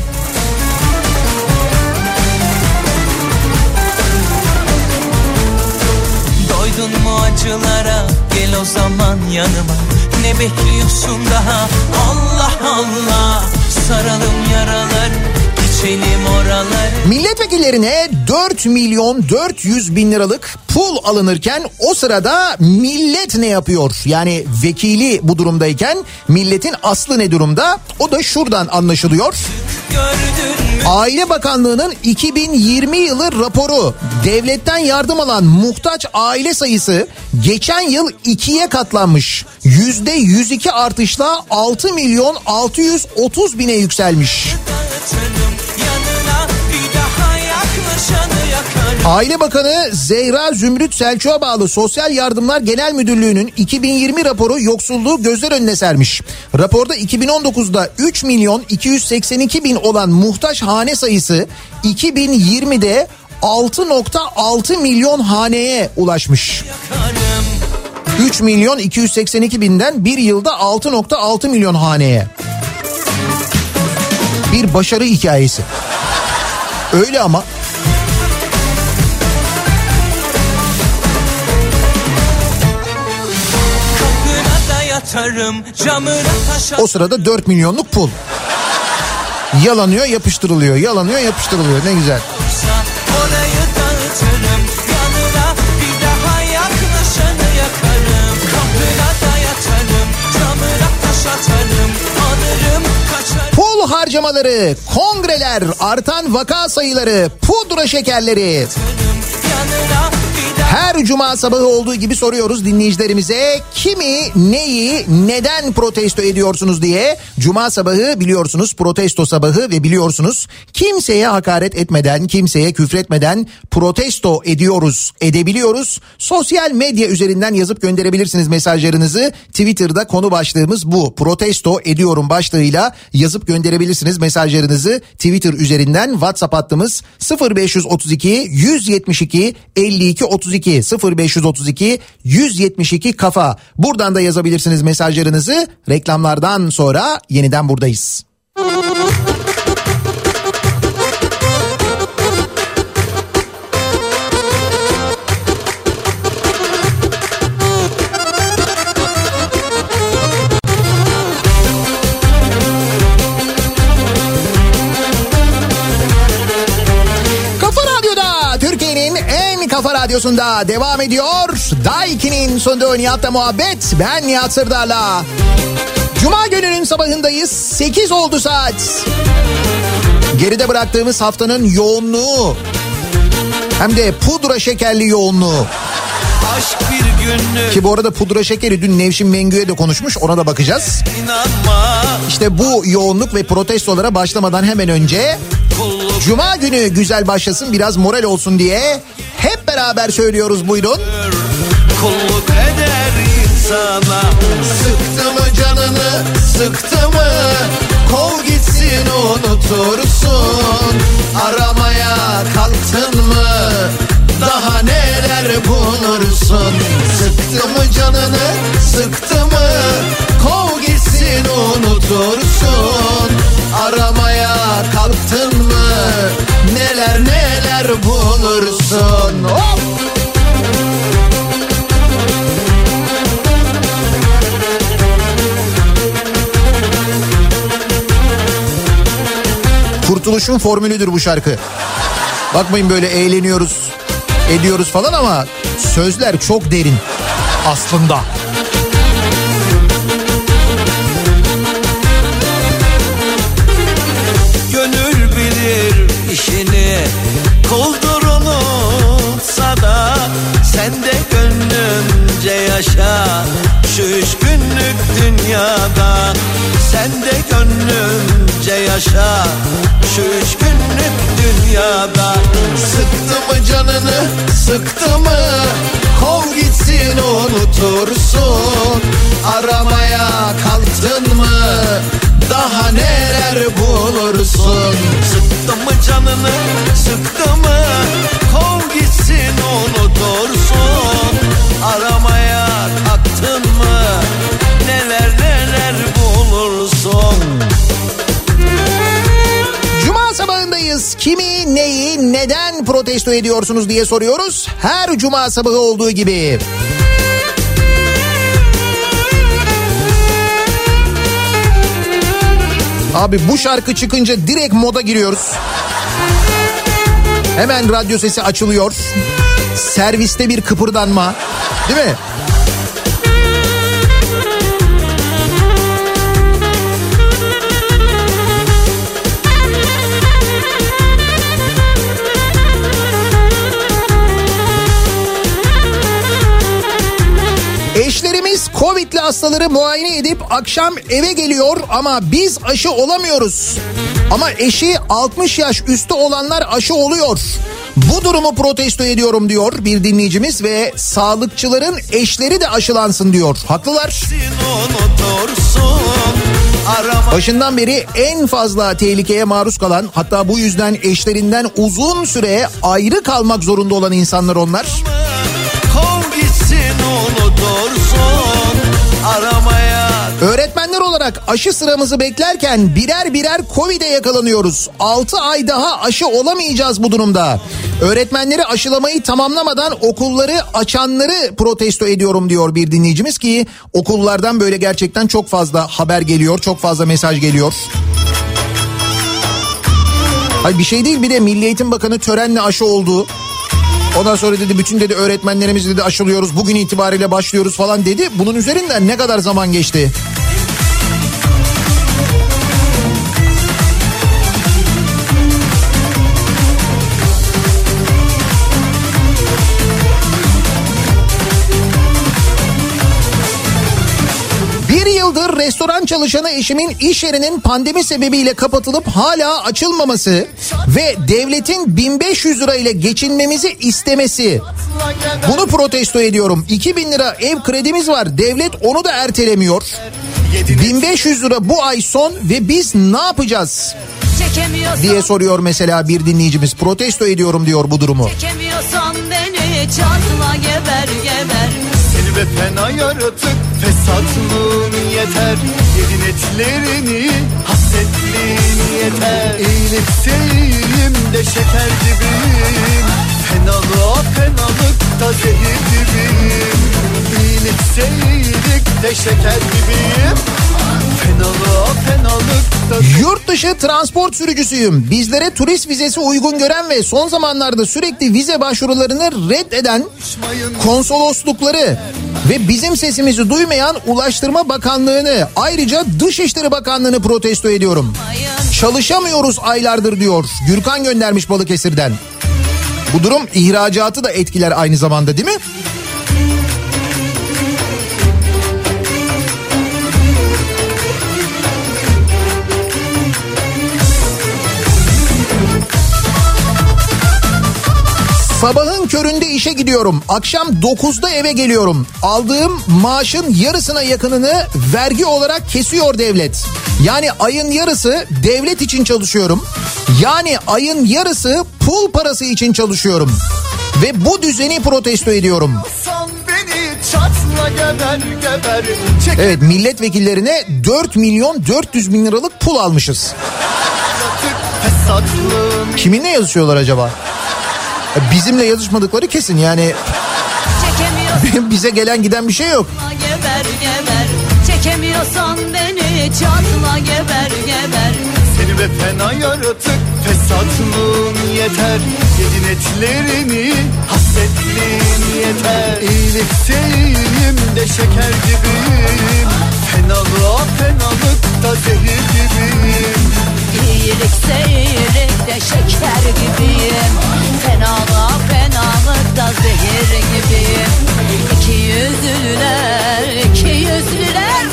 Acılara gel o zaman yanıma. Ne bekliyorsun daha? Allah Allah. Saralım yaraları Milletvekillerine 4 milyon 400 bin liralık pul alınırken o sırada millet ne yapıyor? Yani vekili bu durumdayken milletin aslı ne durumda? O da şuradan anlaşılıyor. Aile Bakanlığı'nın 2020 yılı raporu devletten yardım alan muhtaç aile sayısı geçen yıl ikiye katlanmış. Yüzde 102 artışla 6 milyon 630 bine yükselmiş. Aile Bakanı Zehra Zümrüt Selçuk'a bağlı Sosyal Yardımlar Genel Müdürlüğü'nün 2020 raporu yoksulluğu gözler önüne sermiş. Raporda 2019'da 3 milyon 282 bin olan muhtaç hane sayısı 2020'de 6.6 milyon haneye ulaşmış. 3 milyon 282 binden bir yılda 6.6 milyon haneye. Bir başarı hikayesi. Öyle ama Yatarım camına taş O sırada 4 milyonluk pul. Yalanıyor yapıştırılıyor yalanıyor yapıştırılıyor ne güzel. Orayı dağıtırım yanına Bir daha yaklaşanı yakarım Kapına da yatarım camına taş atarım Alırım kaçarım Pul harcamaları, kongreler, artan vaka sayıları, pudra şekerleri. daha Her cuma sabahı olduğu gibi soruyoruz dinleyicilerimize kimi, neyi, neden protesto ediyorsunuz diye. Cuma sabahı biliyorsunuz protesto sabahı ve biliyorsunuz kimseye hakaret etmeden, kimseye küfretmeden protesto ediyoruz, edebiliyoruz. Sosyal medya üzerinden yazıp gönderebilirsiniz mesajlarınızı. Twitter'da konu başlığımız bu. Protesto ediyorum başlığıyla yazıp gönderebilirsiniz mesajlarınızı. Twitter üzerinden WhatsApp hattımız 0532 172 52 32 0532 172 kafa. Buradan da yazabilirsiniz mesajlarınızı. Reklamlardan sonra yeniden buradayız. Kafa radyosunda devam ediyor. Daiki'nin sonunda Nihat'la muhabbet. Ben Nihat Sırdar'la. Cuma gününün sabahındayız. 8 oldu saat. Geride bıraktığımız haftanın yoğunluğu. Hem de pudra şekerli yoğunluğu. aşk bir günlük Ki bu arada pudra şekeri dün Nevşin Mengü'ye de konuşmuş. Ona da bakacağız. inanma İşte bu yoğunluk ve protestolara başlamadan hemen önce Cuma günü güzel başlasın biraz moral olsun diye hep beraber söylüyoruz buyurun. kulluk eder insana. Sıktı mı canını sıktı mı? Kov gitsin unutursun. Aramaya kalktın mı? Daha neler bulursun? Sıktı mı canını sıktı mı? Kov gitsin unutursun. Aramaya kalktın neler bulursun Hop! Kurtuluşun formülüdür bu şarkı. Bakmayın böyle eğleniyoruz, ediyoruz falan ama sözler çok derin aslında. Kuldur unutsa da Sen de gönlünce yaşa. Şu üç günlük dünyada Sen de gönlünce yaşa. Şu üç günlük dünyada Sıktı mı canını sıktı mı? Kov gitsin unutursun. Aramaya kalktın mı daha neler bulursun Sıktı mı canını sıktı mı Kov gitsin unutursun Aramaya kalktın mı Neler neler bulursun Cuma sabahındayız. Kimi, neyi, neden protesto ediyorsunuz diye soruyoruz. Her cuma sabahı olduğu gibi. Abi bu şarkı çıkınca direkt moda giriyoruz. Hemen radyo sesi açılıyor. Serviste bir kıpırdanma. Değil mi? Hastaları muayene edip akşam eve geliyor ama biz aşı olamıyoruz. Ama eşi 60 yaş üstü olanlar aşı oluyor. Bu durumu protesto ediyorum diyor bir dinleyicimiz ve sağlıkçıların eşleri de aşılansın diyor. Haklılar. Başından beri en fazla tehlikeye maruz kalan hatta bu yüzden eşlerinden uzun süre ayrı kalmak zorunda olan insanlar onlar. Kov gitsin unutursun Aramaya Öğretmenler olarak aşı sıramızı beklerken birer birer Covid'e yakalanıyoruz. 6 ay daha aşı olamayacağız bu durumda. Öğretmenleri aşılamayı tamamlamadan okulları açanları protesto ediyorum diyor bir dinleyicimiz ki okullardan böyle gerçekten çok fazla haber geliyor, çok fazla mesaj geliyor. Hayır bir şey değil bir de Milli Eğitim Bakanı törenle aşı oldu. Ondan sonra dedi bütün dedi öğretmenlerimizi dedi aşılıyoruz bugün itibariyle başlıyoruz falan dedi. Bunun üzerinden ne kadar zaman geçti? Restoran çalışanı eşimin iş yerinin pandemi sebebiyle kapatılıp hala açılmaması ve devletin 1500 lira ile geçinmemizi istemesi. Bunu protesto ediyorum. 2000 lira ev kredimiz var. Devlet onu da ertelemiyor. 1500 lira bu ay son ve biz ne yapacağız diye soruyor mesela bir dinleyicimiz. Protesto ediyorum diyor bu durumu. çekemiyorsan beni çatla geber geber. Seni ve fena yaratık fesatlığın yeter Yedin etlerini hasretliğin yeter. İyiyim de şeker gibiyim Fenalığa fenalık da zehir gibiyim. İyilik de şeker gibiyim Yurt dışı transport sürücüsüyüm. Bizlere turist vizesi uygun gören ve son zamanlarda sürekli vize başvurularını reddeden konsoloslukları ve bizim sesimizi duymayan Ulaştırma Bakanlığı'nı ayrıca Dışişleri Bakanlığı'nı protesto ediyorum. Çalışamıyoruz aylardır diyor. Gürkan göndermiş Balıkesir'den. Bu durum ihracatı da etkiler aynı zamanda değil mi? Sabahın köründe işe gidiyorum. Akşam 9'da eve geliyorum. Aldığım maaşın yarısına yakınını vergi olarak kesiyor devlet. Yani ayın yarısı devlet için çalışıyorum. Yani ayın yarısı pul parası için çalışıyorum. Ve bu düzeni protesto ediyorum. Geber geber Evet milletvekillerine 4 milyon 400 bin liralık pul almışız. Kiminle yazışıyorlar acaba? Bizimle yazışmadıkları kesin yani. Bize gelen giden bir şey yok. geber geber. Çekemiyorsan beni çatla geber geber. Seni ve fena yaratık fesatlığın yeter. Yedin etlerini hasretliğin yeter. İyilikse iyiyim de şeker gibiyim. Fenalığa fenalık da zehir gibiyim İyilikse iyilik de şeker gibiyim Fenalığa fenalık da zehir gibiyim İki yüzlüler, iki yüzlüler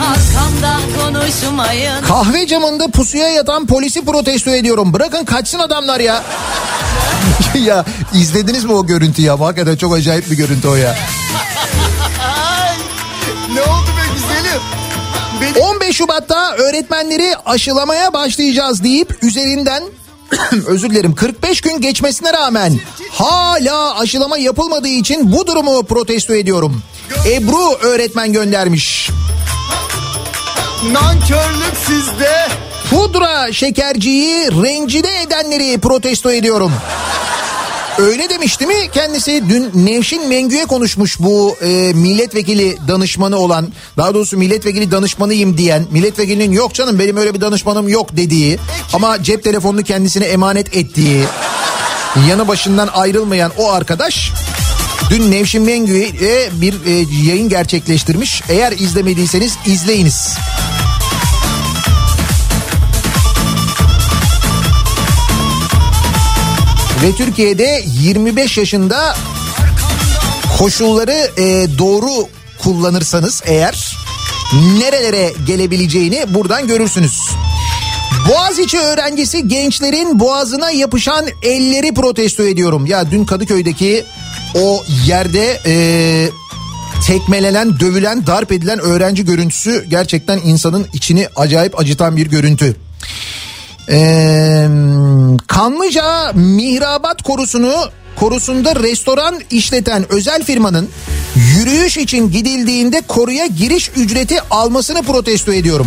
Arkamdan konuşmayın Kahve camında pusuya yatan polisi protesto ediyorum. Bırakın kaçsın adamlar ya. ya izlediniz mi o görüntüyü ya? Hakikaten çok acayip bir görüntü o ya. Ne oldu Şubat'ta öğretmenleri aşılamaya başlayacağız deyip üzerinden özür dilerim 45 gün geçmesine rağmen hala aşılama yapılmadığı için bu durumu protesto ediyorum. Ebru öğretmen göndermiş. nankörlük sizde. Pudra şekerciyi rencide edenleri protesto ediyorum. Öyle demişti mi? Kendisi dün Nevşin Mengü'ye konuşmuş bu e, milletvekili danışmanı olan daha doğrusu milletvekili danışmanıyım diyen milletvekilinin yok canım benim öyle bir danışmanım yok dediği ama cep telefonunu kendisine emanet ettiği yanı başından ayrılmayan o arkadaş dün Nevşin Mengü'ye bir e, yayın gerçekleştirmiş. Eğer izlemediyseniz izleyiniz. Ve Türkiye'de 25 yaşında koşulları e, doğru kullanırsanız eğer nerelere gelebileceğini buradan görürsünüz. Boğaziçi öğrencisi gençlerin boğazına yapışan elleri protesto ediyorum. Ya dün Kadıköy'deki o yerde e, tekmelenen, dövülen, darp edilen öğrenci görüntüsü gerçekten insanın içini acayip acıtan bir görüntü. Ee, Kanlıca Mihrabat Korusu'nu korusunda restoran işleten özel firmanın yürüyüş için gidildiğinde koruya giriş ücreti almasını protesto ediyorum.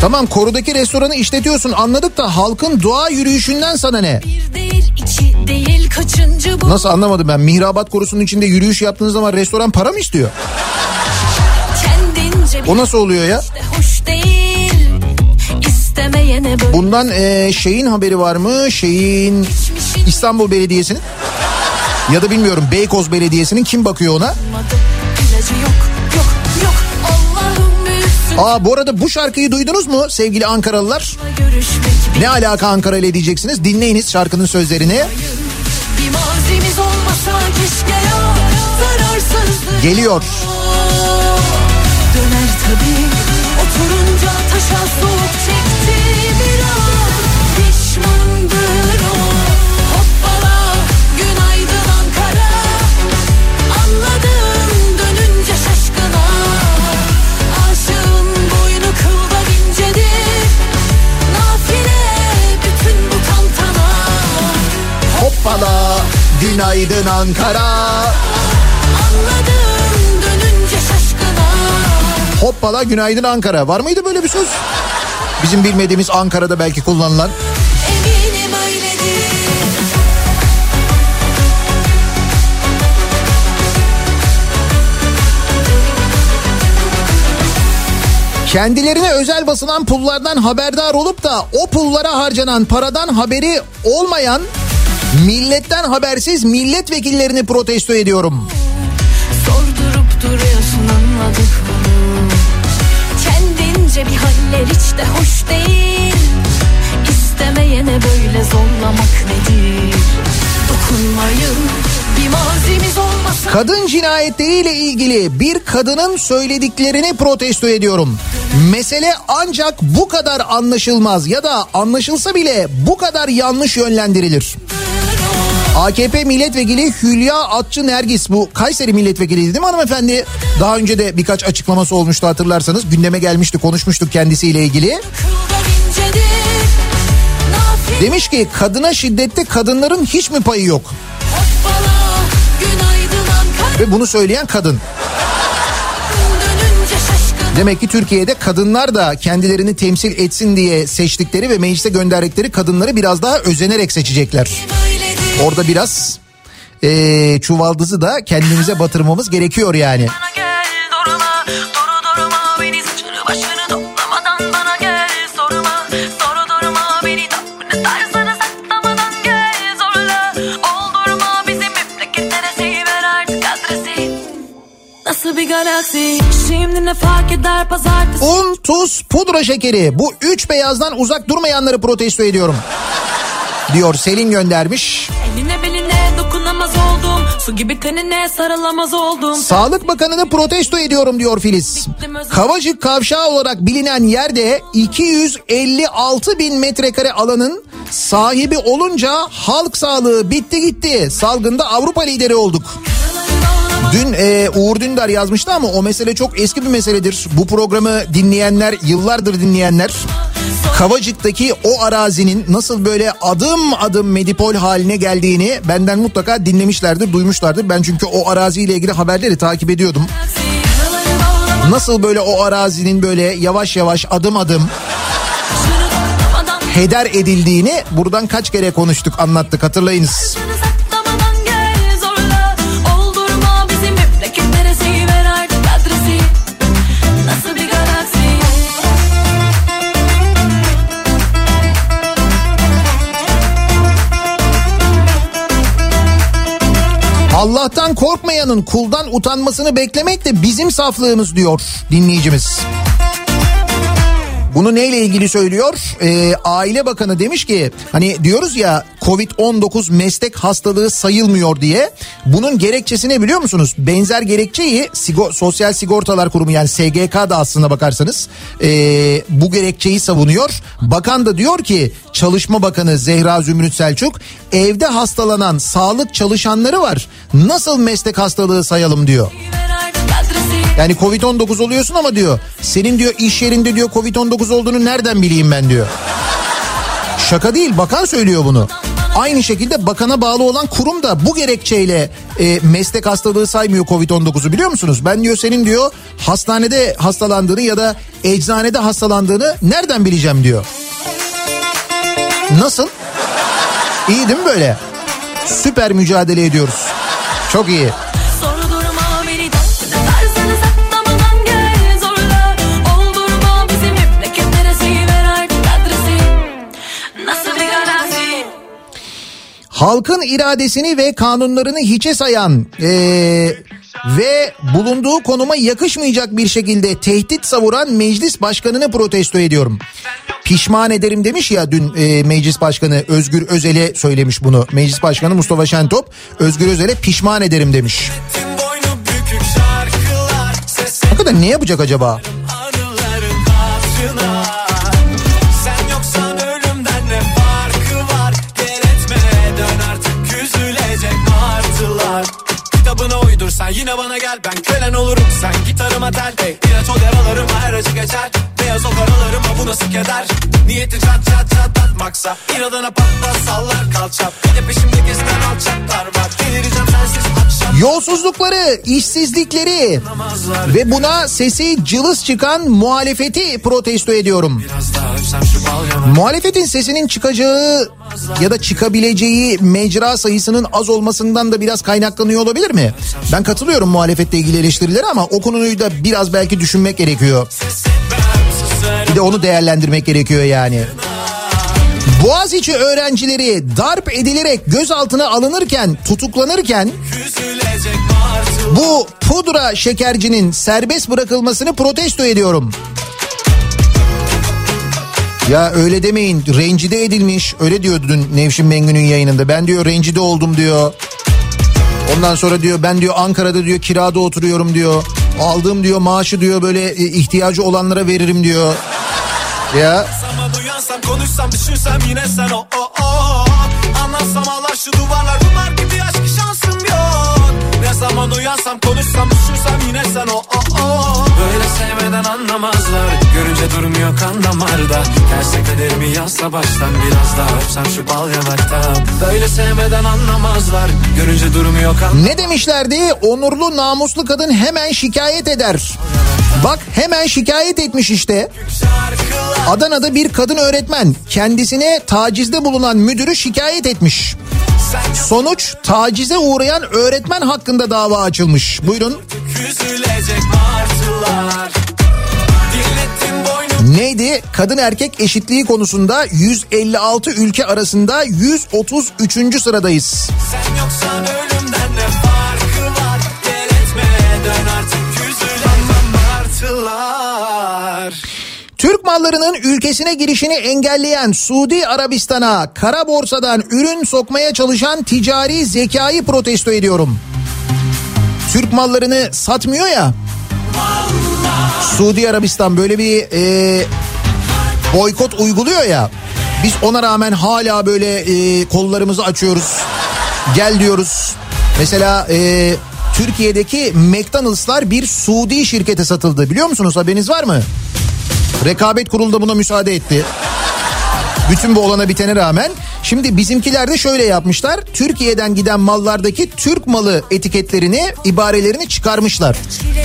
Tamam korudaki restoranı işletiyorsun anladık da halkın doğa yürüyüşünden sana ne? Değil değil Nasıl anlamadım ben Mihrabat Korusu'nun içinde yürüyüş yaptığınız zaman restoran para mı istiyor? O nasıl oluyor ya? hoş değil Bundan e, şeyin haberi var mı? Şeyin İstanbul Belediyesi'nin ya da bilmiyorum Beykoz Belediyesi'nin kim bakıyor ona? Aa bu arada bu şarkıyı duydunuz mu sevgili Ankaralılar? Ne alaka Ankara ile diyeceksiniz. Dinleyiniz şarkının sözlerini. Geliyor. Döner tabii oturunca taşa soğuk Hoppala günaydın Ankara. Anladım dönünce şaşkına Hoppala günaydın Ankara. Var mıydı böyle bir söz? Bizim bilmediğimiz Ankara'da belki kullanılan. Kendilerine özel basılan pullardan haberdar olup da o pullara harcanan paradan haberi olmayan milletten habersiz milletvekillerini protesto ediyorum. Sordurup duruyorsun anladık mı? Kendince bir haller hiç de hoş değil İstemeyene böyle zorlamak nedir? Dokunmayın Kadın cinayetleriyle ilgili bir kadının söylediklerini protesto ediyorum. Mesele ancak bu kadar anlaşılmaz ya da anlaşılsa bile bu kadar yanlış yönlendirilir. AKP milletvekili Hülya Atçı Nergis bu Kayseri milletvekiliydi değil mi hanımefendi? Daha önce de birkaç açıklaması olmuştu hatırlarsanız. Gündeme gelmişti konuşmuştuk kendisiyle ilgili. Demiş ki kadına şiddette kadınların hiç mi payı yok? Ve bunu söyleyen kadın. Demek ki Türkiye'de kadınlar da kendilerini temsil etsin diye seçtikleri ve meclise gönderdikleri kadınları biraz daha özenerek seçecekler. Orada biraz eee çuvaldızı da kendimize batırmamız gerekiyor yani. Galaksi Şimdi ne fark eder pazartesi Un, tuz, pudra şekeri bu üç beyazdan uzak durmayanları protesto ediyorum. Diyor Selin göndermiş. Eline beline dokunamaz oldum Su gibi tenine sarılamaz oldum Sağlık Bakanı'nı protesto ediyorum diyor Filiz. Kavacık kavşağı olarak bilinen yerde 256 bin metrekare alanın sahibi olunca halk sağlığı bitti gitti. Salgında Avrupa lideri olduk. Dün e, Uğur Dündar yazmıştı ama o mesele çok eski bir meseledir. Bu programı dinleyenler, yıllardır dinleyenler Kavacık'taki o arazinin nasıl böyle adım adım medipol haline geldiğini benden mutlaka dinlemişlerdir, duymuşlardır. Ben çünkü o araziyle ilgili haberleri takip ediyordum. Nasıl böyle o arazinin böyle yavaş yavaş adım adım heder edildiğini buradan kaç kere konuştuk anlattık hatırlayınız. Saklamadan Allah'tan korkmayanın kuldan utanmasını beklemek de bizim saflığımız diyor dinleyicimiz. Bunu neyle ilgili söylüyor? Ee, Aile Bakanı demiş ki hani diyoruz ya Covid-19 meslek hastalığı sayılmıyor diye. Bunun gerekçesi ne biliyor musunuz? Benzer gerekçeyi Sigo- Sosyal Sigortalar Kurumu yani SGK da aslında bakarsanız ee, bu gerekçeyi savunuyor. Bakan da diyor ki Çalışma Bakanı Zehra Zümrüt Selçuk evde hastalanan sağlık çalışanları var. Nasıl meslek hastalığı sayalım diyor. Yani Covid-19 oluyorsun ama diyor senin diyor iş yerinde diyor Covid-19 olduğunu nereden bileyim ben diyor. Şaka değil bakan söylüyor bunu. Aynı şekilde bakana bağlı olan kurum da bu gerekçeyle e, meslek hastalığı saymıyor Covid-19'u biliyor musunuz? Ben diyor senin diyor hastanede hastalandığını ya da eczanede hastalandığını nereden bileceğim diyor. Nasıl? İyi değil mi böyle? Süper mücadele ediyoruz. Çok iyi. Halkın iradesini ve kanunlarını hiçe sayan eee, ve bulunduğu konuma yakışmayacak bir şekilde tehdit savuran meclis başkanını protesto ediyorum. Pişman ederim demiş ya dün eee, meclis başkanı Özgür Özel'e söylemiş bunu. Meclis başkanı Mustafa Şentop Özgür Özel'e pişman ederim demiş. Hakikaten ne yapacak acaba? Uydursan yine bana gel Ben kölen olurum. Sen gitarıma tel hey, İlaç ol yaralarıma her acı geçer. Beyaz o karalarıma bu nasıl keder? Niyeti çat çat çatlatmaksa İnadına patlat sallar kalça. Bir de peşimde gezen alçaklar var. Delireceğim sensiz Yolsuzlukları, işsizlikleri ve buna sesi cılız çıkan muhalefeti protesto ediyorum. Muhalefetin sesinin çıkacağı ya da çıkabileceği mecra sayısının az olmasından da biraz kaynaklanıyor olabilir mi? Ben katılıyorum muhalefetle ilgili eleştirilere ama o konuyu da biraz belki düşünmek gerekiyor. Bir de onu değerlendirmek gerekiyor yani. Boğaziçi öğrencileri darp edilerek gözaltına alınırken, tutuklanırken bu pudra şekercinin serbest bırakılmasını protesto ediyorum. Ya öyle demeyin rencide edilmiş öyle diyordu dün Nevşin Mengü'nün yayınında ben diyor rencide oldum diyor. Ondan sonra diyor ben diyor Ankara'da diyor kirada oturuyorum diyor. Aldığım diyor maaşı diyor böyle e, ihtiyacı olanlara veririm diyor. Ya Ama duyansam konuşsam düşünsem yine sen o o o. Anlatsam ağlar şu duvarlar. Bunlar gibi aşk şansım yok. Ne zaman uyansam konuşsam düşünsem yine sen o o o sevmeden anlamazlar Görünce durmuyor kan damarda Terse kaderimi yazsa baştan biraz daha öpsem şu bal yanakta Böyle sevmeden anlamazlar Görünce durmuyor kan ne demişlerdi onurlu namuslu kadın hemen şikayet eder. Bak hemen şikayet etmiş işte. Adana'da bir kadın öğretmen kendisine tacizde bulunan müdürü şikayet etmiş. Sonuç tacize uğrayan öğretmen hakkında dava açılmış. Buyurun. Üzülecek martılar Neydi? Kadın erkek eşitliği konusunda 156 ülke arasında 133. sıradayız. Sen yoksan ölümden ne farkı var Gel etme dön artık martılar Türk mallarının ülkesine girişini engelleyen Suudi Arabistan'a kara borsadan ürün sokmaya çalışan ticari zekayı protesto ediyorum. Türk mallarını satmıyor ya. Suudi Arabistan böyle bir e, boykot uyguluyor ya. Biz ona rağmen hala böyle e, kollarımızı açıyoruz. Gel diyoruz. Mesela e, Türkiye'deki McDonald'slar bir Suudi şirkete satıldı. Biliyor musunuz haberiniz var mı? Rekabet kurulu da buna müsaade etti. Bütün bu olana bitene rağmen. Şimdi bizimkiler de şöyle yapmışlar. Türkiye'den giden mallardaki Türk malı etiketlerini, ibarelerini çıkarmışlar.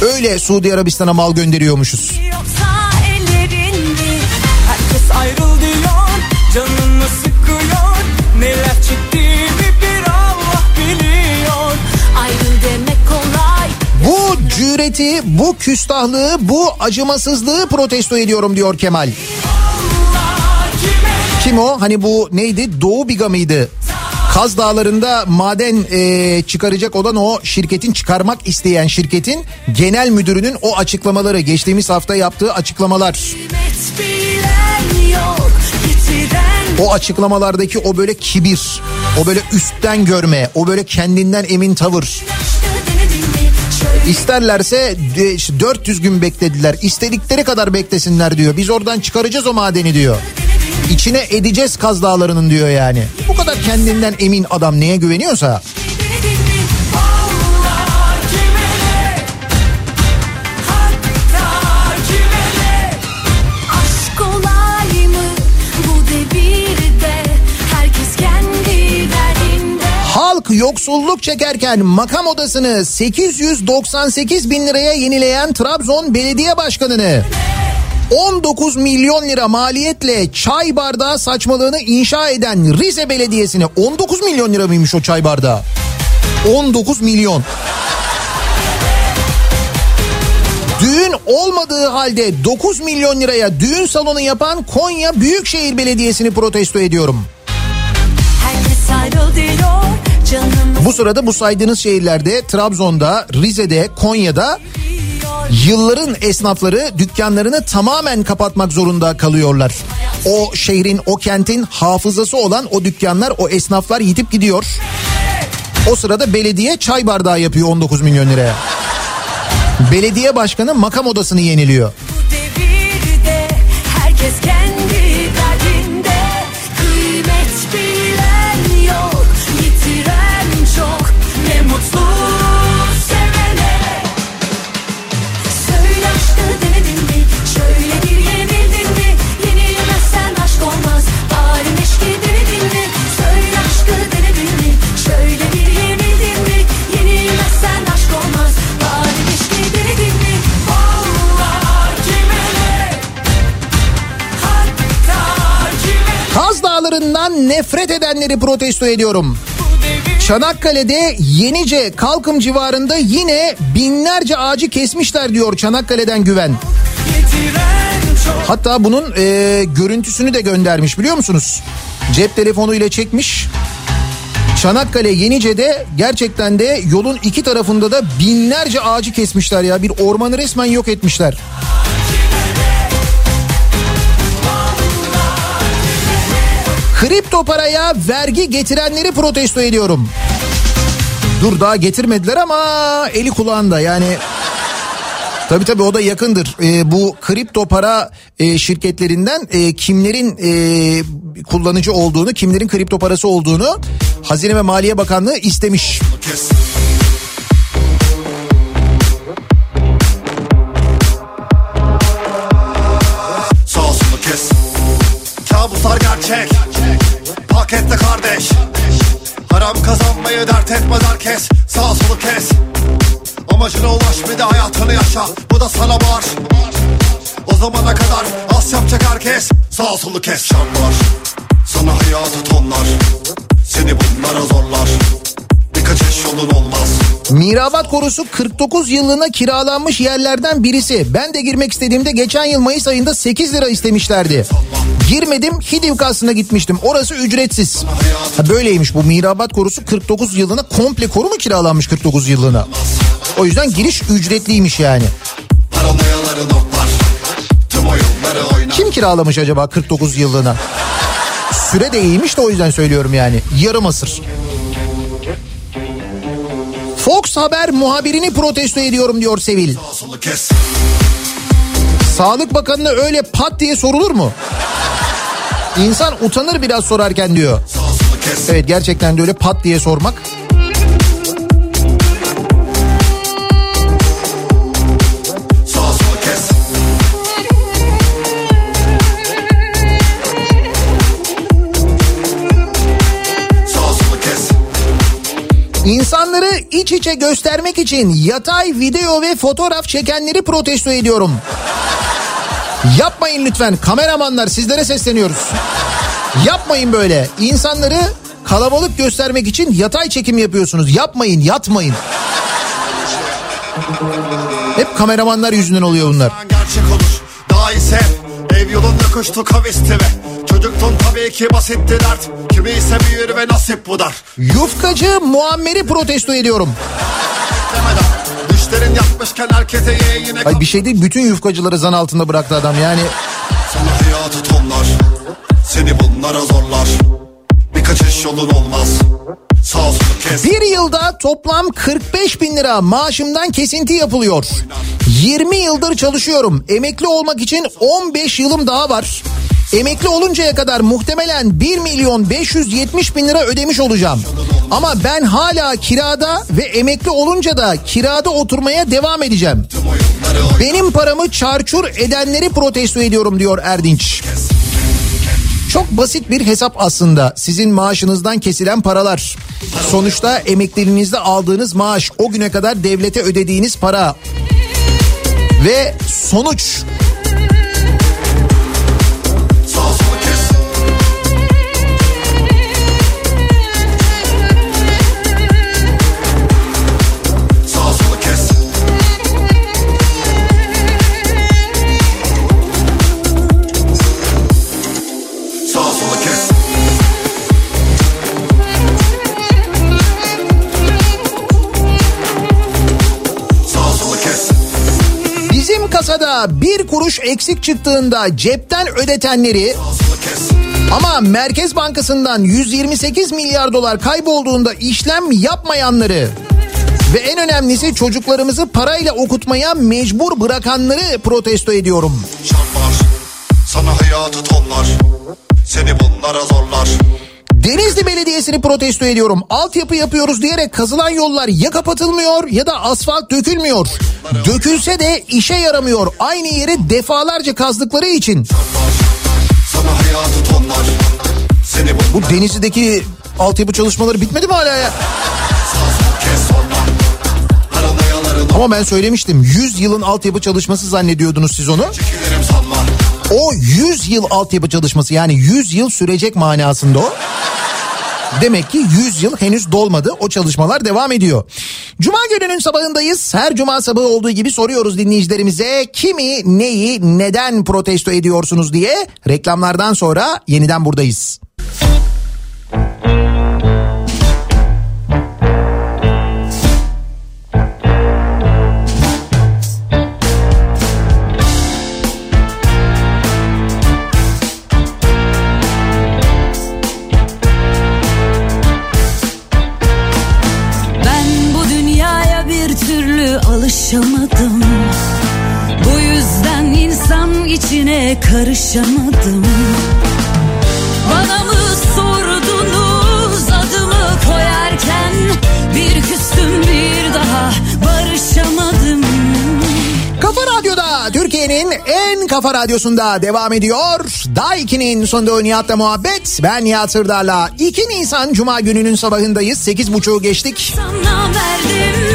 Öyle Suudi Arabistan'a mal gönderiyormuşuz. Yoksa ellerinde Herkes ayrıl diyor Canını sıkıyor Neler çektiğimi bir Allah biliyor Ayrıl demek kolay Bu cüreti, bu küstahlığı, bu acımasızlığı protesto ediyorum diyor Kemal. Kim o? Hani bu neydi? Doğu Biga mıydı? Kaz Dağları'nda maden e, çıkaracak olan o şirketin çıkarmak isteyen şirketin genel müdürünün o açıklamaları geçtiğimiz hafta yaptığı açıklamalar. O açıklamalardaki o böyle kibir, o böyle üstten görme, o böyle kendinden emin tavır. İsterlerse de- işte 400 gün beklediler. İstedikleri kadar beklesinler diyor. Biz oradan çıkaracağız o madeni diyor. İçine edeceğiz Kaz Dağları'nın diyor yani. Bu kadar kendinden emin adam neye güveniyorsa. yoksulluk çekerken makam odasını 898 bin liraya yenileyen Trabzon Belediye Başkanı'nı 19 milyon lira maliyetle çay bardağı saçmalığını inşa eden Rize Belediyesi'ne 19 milyon lira mıymış o çay bardağı? 19 milyon. Düğün olmadığı halde 9 milyon liraya düğün salonu yapan Konya Büyükşehir Belediyesi'ni protesto ediyorum. Bu sırada bu saydığınız şehirlerde Trabzon'da, Rize'de, Konya'da yılların esnafları dükkanlarını tamamen kapatmak zorunda kalıyorlar. O şehrin, o kentin hafızası olan o dükkanlar, o esnaflar yitip gidiyor. O sırada belediye çay bardağı yapıyor 19 milyon liraya. Belediye başkanı makam odasını yeniliyor. Bu devirde herkes kendi nefret edenleri protesto ediyorum. Çanakkale'de Yenice Kalkım civarında yine binlerce ağacı kesmişler diyor Çanakkale'den güven. Hatta bunun e, görüntüsünü de göndermiş biliyor musunuz? Cep telefonuyla çekmiş. Çanakkale Yenice'de gerçekten de yolun iki tarafında da binlerce ağacı kesmişler ya. Bir ormanı resmen yok etmişler. Kripto paraya vergi getirenleri protesto ediyorum. Dur daha getirmediler ama eli kulağında yani. Tabii tabii o da yakındır. Ee, bu kripto para e, şirketlerinden e, kimlerin e, kullanıcı olduğunu, kimlerin kripto parası olduğunu Hazine ve Maliye Bakanlığı istemiş. Sağ Haram kazanmayı dert etmez herkes Sağ solu kes. Amacına ulaş bir de hayatını yaşa Bu da sana var O zamana kadar az yapacak herkes Sağ solu kes şanlar Sana hayatı tonlar Seni bunlara zorlar Yolun olmaz Mirabat korusu 49 yıllığına kiralanmış yerlerden birisi. Ben de girmek istediğimde geçen yıl Mayıs ayında 8 lira istemişlerdi. Girmedim Hidivkası'na gitmiştim. Orası ücretsiz. Ha böyleymiş bu Mirabat korusu 49 yıllığına komple koru mu kiralanmış 49 yıllığına? O yüzden giriş ücretliymiş yani. Kim kiralamış acaba 49 yıllığına? Süre de iyiymiş de o yüzden söylüyorum yani. Yarım asır. Fox Haber muhabirini protesto ediyorum diyor Sevil. Sağlık Bakanı'na öyle pat diye sorulur mu? İnsan utanır biraz sorarken diyor. Evet gerçekten de öyle pat diye sormak. İnsan iç içe göstermek için yatay video ve fotoğraf çekenleri protesto ediyorum. Yapmayın lütfen kameramanlar sizlere sesleniyoruz. Yapmayın böyle. İnsanları kalabalık göstermek için yatay çekim yapıyorsunuz. Yapmayın, yatmayın. Hep kameramanlar yüzünden oluyor bunlar. Gerçek olur daha hep Ev yolunda koştuk kavisti ve Çocuktun tabii ki basitti dert. Kimi ise büyür ve nasip bu dar. Yufkacı Muammer'i protesto ediyorum. Düşlerin yapmışken herkese ye yine Ay bir şey değil bütün yufkacıları zan altında bıraktı adam yani. Sana hayatı tonlar. Seni bunlara zorlar. Bir kaçış yolun olmaz Bir yılda toplam 45 bin lira maaşımdan kesinti yapılıyor. 20 yıldır çalışıyorum. Emekli olmak için 15 yılım daha var. Emekli oluncaya kadar muhtemelen 1 milyon 570 bin lira ödemiş olacağım. Ama ben hala kirada ve emekli olunca da kirada oturmaya devam edeceğim. Benim paramı çarçur edenleri protesto ediyorum diyor Erdinç. Çok basit bir hesap aslında. Sizin maaşınızdan kesilen paralar. Sonuçta emekliliğinizde aldığınız maaş, o güne kadar devlete ödediğiniz para. Ve sonuç kasada bir kuruş eksik çıktığında cepten ödetenleri ama Merkez Bankası'ndan 128 milyar dolar kaybolduğunda işlem yapmayanları ve en önemlisi çocuklarımızı parayla okutmaya mecbur bırakanları protesto ediyorum. Çarpar Sana hayatı tonlar Seni bunlara zorlar Belediyesi'ni protesto ediyorum. Altyapı yapıyoruz diyerek kazılan yollar ya kapatılmıyor ya da asfalt dökülmüyor. Dökülse de işe yaramıyor. Aynı yeri defalarca kazdıkları için. Bu Denizli'deki altyapı çalışmaları bitmedi mi hala ya? Ama ben söylemiştim 100 yılın altyapı çalışması zannediyordunuz siz onu. O 100 yıl altyapı çalışması yani 100 yıl sürecek manasında o. Demek ki 100 yıl henüz dolmadı. O çalışmalar devam ediyor. Cuma gününün sabahındayız. Her cuma sabahı olduğu gibi soruyoruz dinleyicilerimize kimi, neyi, neden protesto ediyorsunuz diye. Reklamlardan sonra yeniden buradayız. Ben alışamadım Bu yüzden insan içine karışamadım Bana mı sordunuz adımı koyarken Bir küstüm bir daha barışamadım Kafa Radyo'da Türkiye'nin en kafa radyosunda devam ediyor. Daiki'nin sonunda Nihat'la muhabbet. Ben Nihat Sırdar'la 2 Nisan Cuma gününün sabahındayız. 8.30'u geçtik. Sana verdim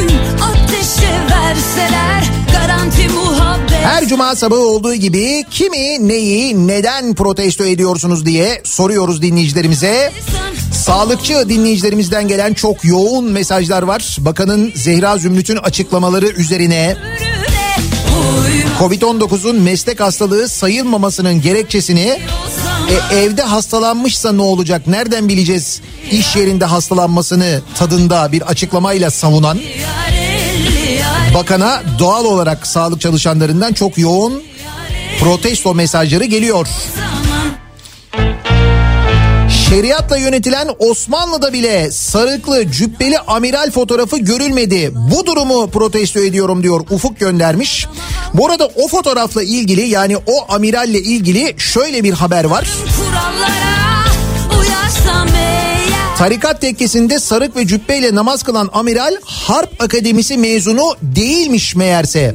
verseler garanti muhabbet Her cuma sabahı olduğu gibi kimi, neyi, neden protesto ediyorsunuz diye soruyoruz dinleyicilerimize. Sağlıkçı dinleyicilerimizden gelen çok yoğun mesajlar var. Bakanın Zehra Zümrüt'ün açıklamaları üzerine Covid-19'un meslek hastalığı sayılmamasının gerekçesini e, evde hastalanmışsa ne olacak nereden bileceğiz iş yerinde hastalanmasını tadında bir açıklamayla savunan bakana doğal olarak sağlık çalışanlarından çok yoğun protesto mesajları geliyor. Şeriatla yönetilen Osmanlı'da bile sarıklı cübbeli amiral fotoğrafı görülmedi. Bu durumu protesto ediyorum diyor Ufuk göndermiş. Bu arada o fotoğrafla ilgili yani o amiralle ilgili şöyle bir haber var. kurallara uyarsam eğer Tarikat tekkesinde sarık ve cübbeyle namaz kılan amiral Harp Akademisi mezunu değilmiş meğerse.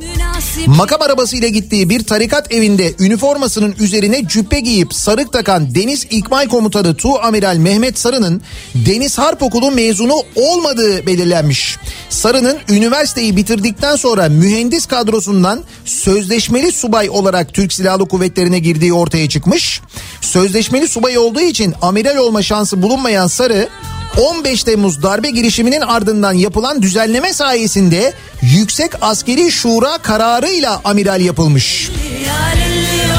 Makam arabasıyla gittiği bir tarikat evinde üniformasının üzerine cübbe giyip sarık takan Deniz İkmal Komutanı Tu Amiral Mehmet Sarı'nın Deniz Harp Okulu mezunu olmadığı belirlenmiş. Sarı'nın üniversiteyi bitirdikten sonra mühendis kadrosundan sözleşmeli subay olarak Türk Silahlı Kuvvetleri'ne girdiği ortaya çıkmış. Sözleşmeli subay olduğu için amiral olma şansı bulunmayan Sarı 15 Temmuz darbe girişiminin ardından yapılan düzenleme sayesinde Yüksek Askeri Şura kararıyla amiral yapılmış. Yarelli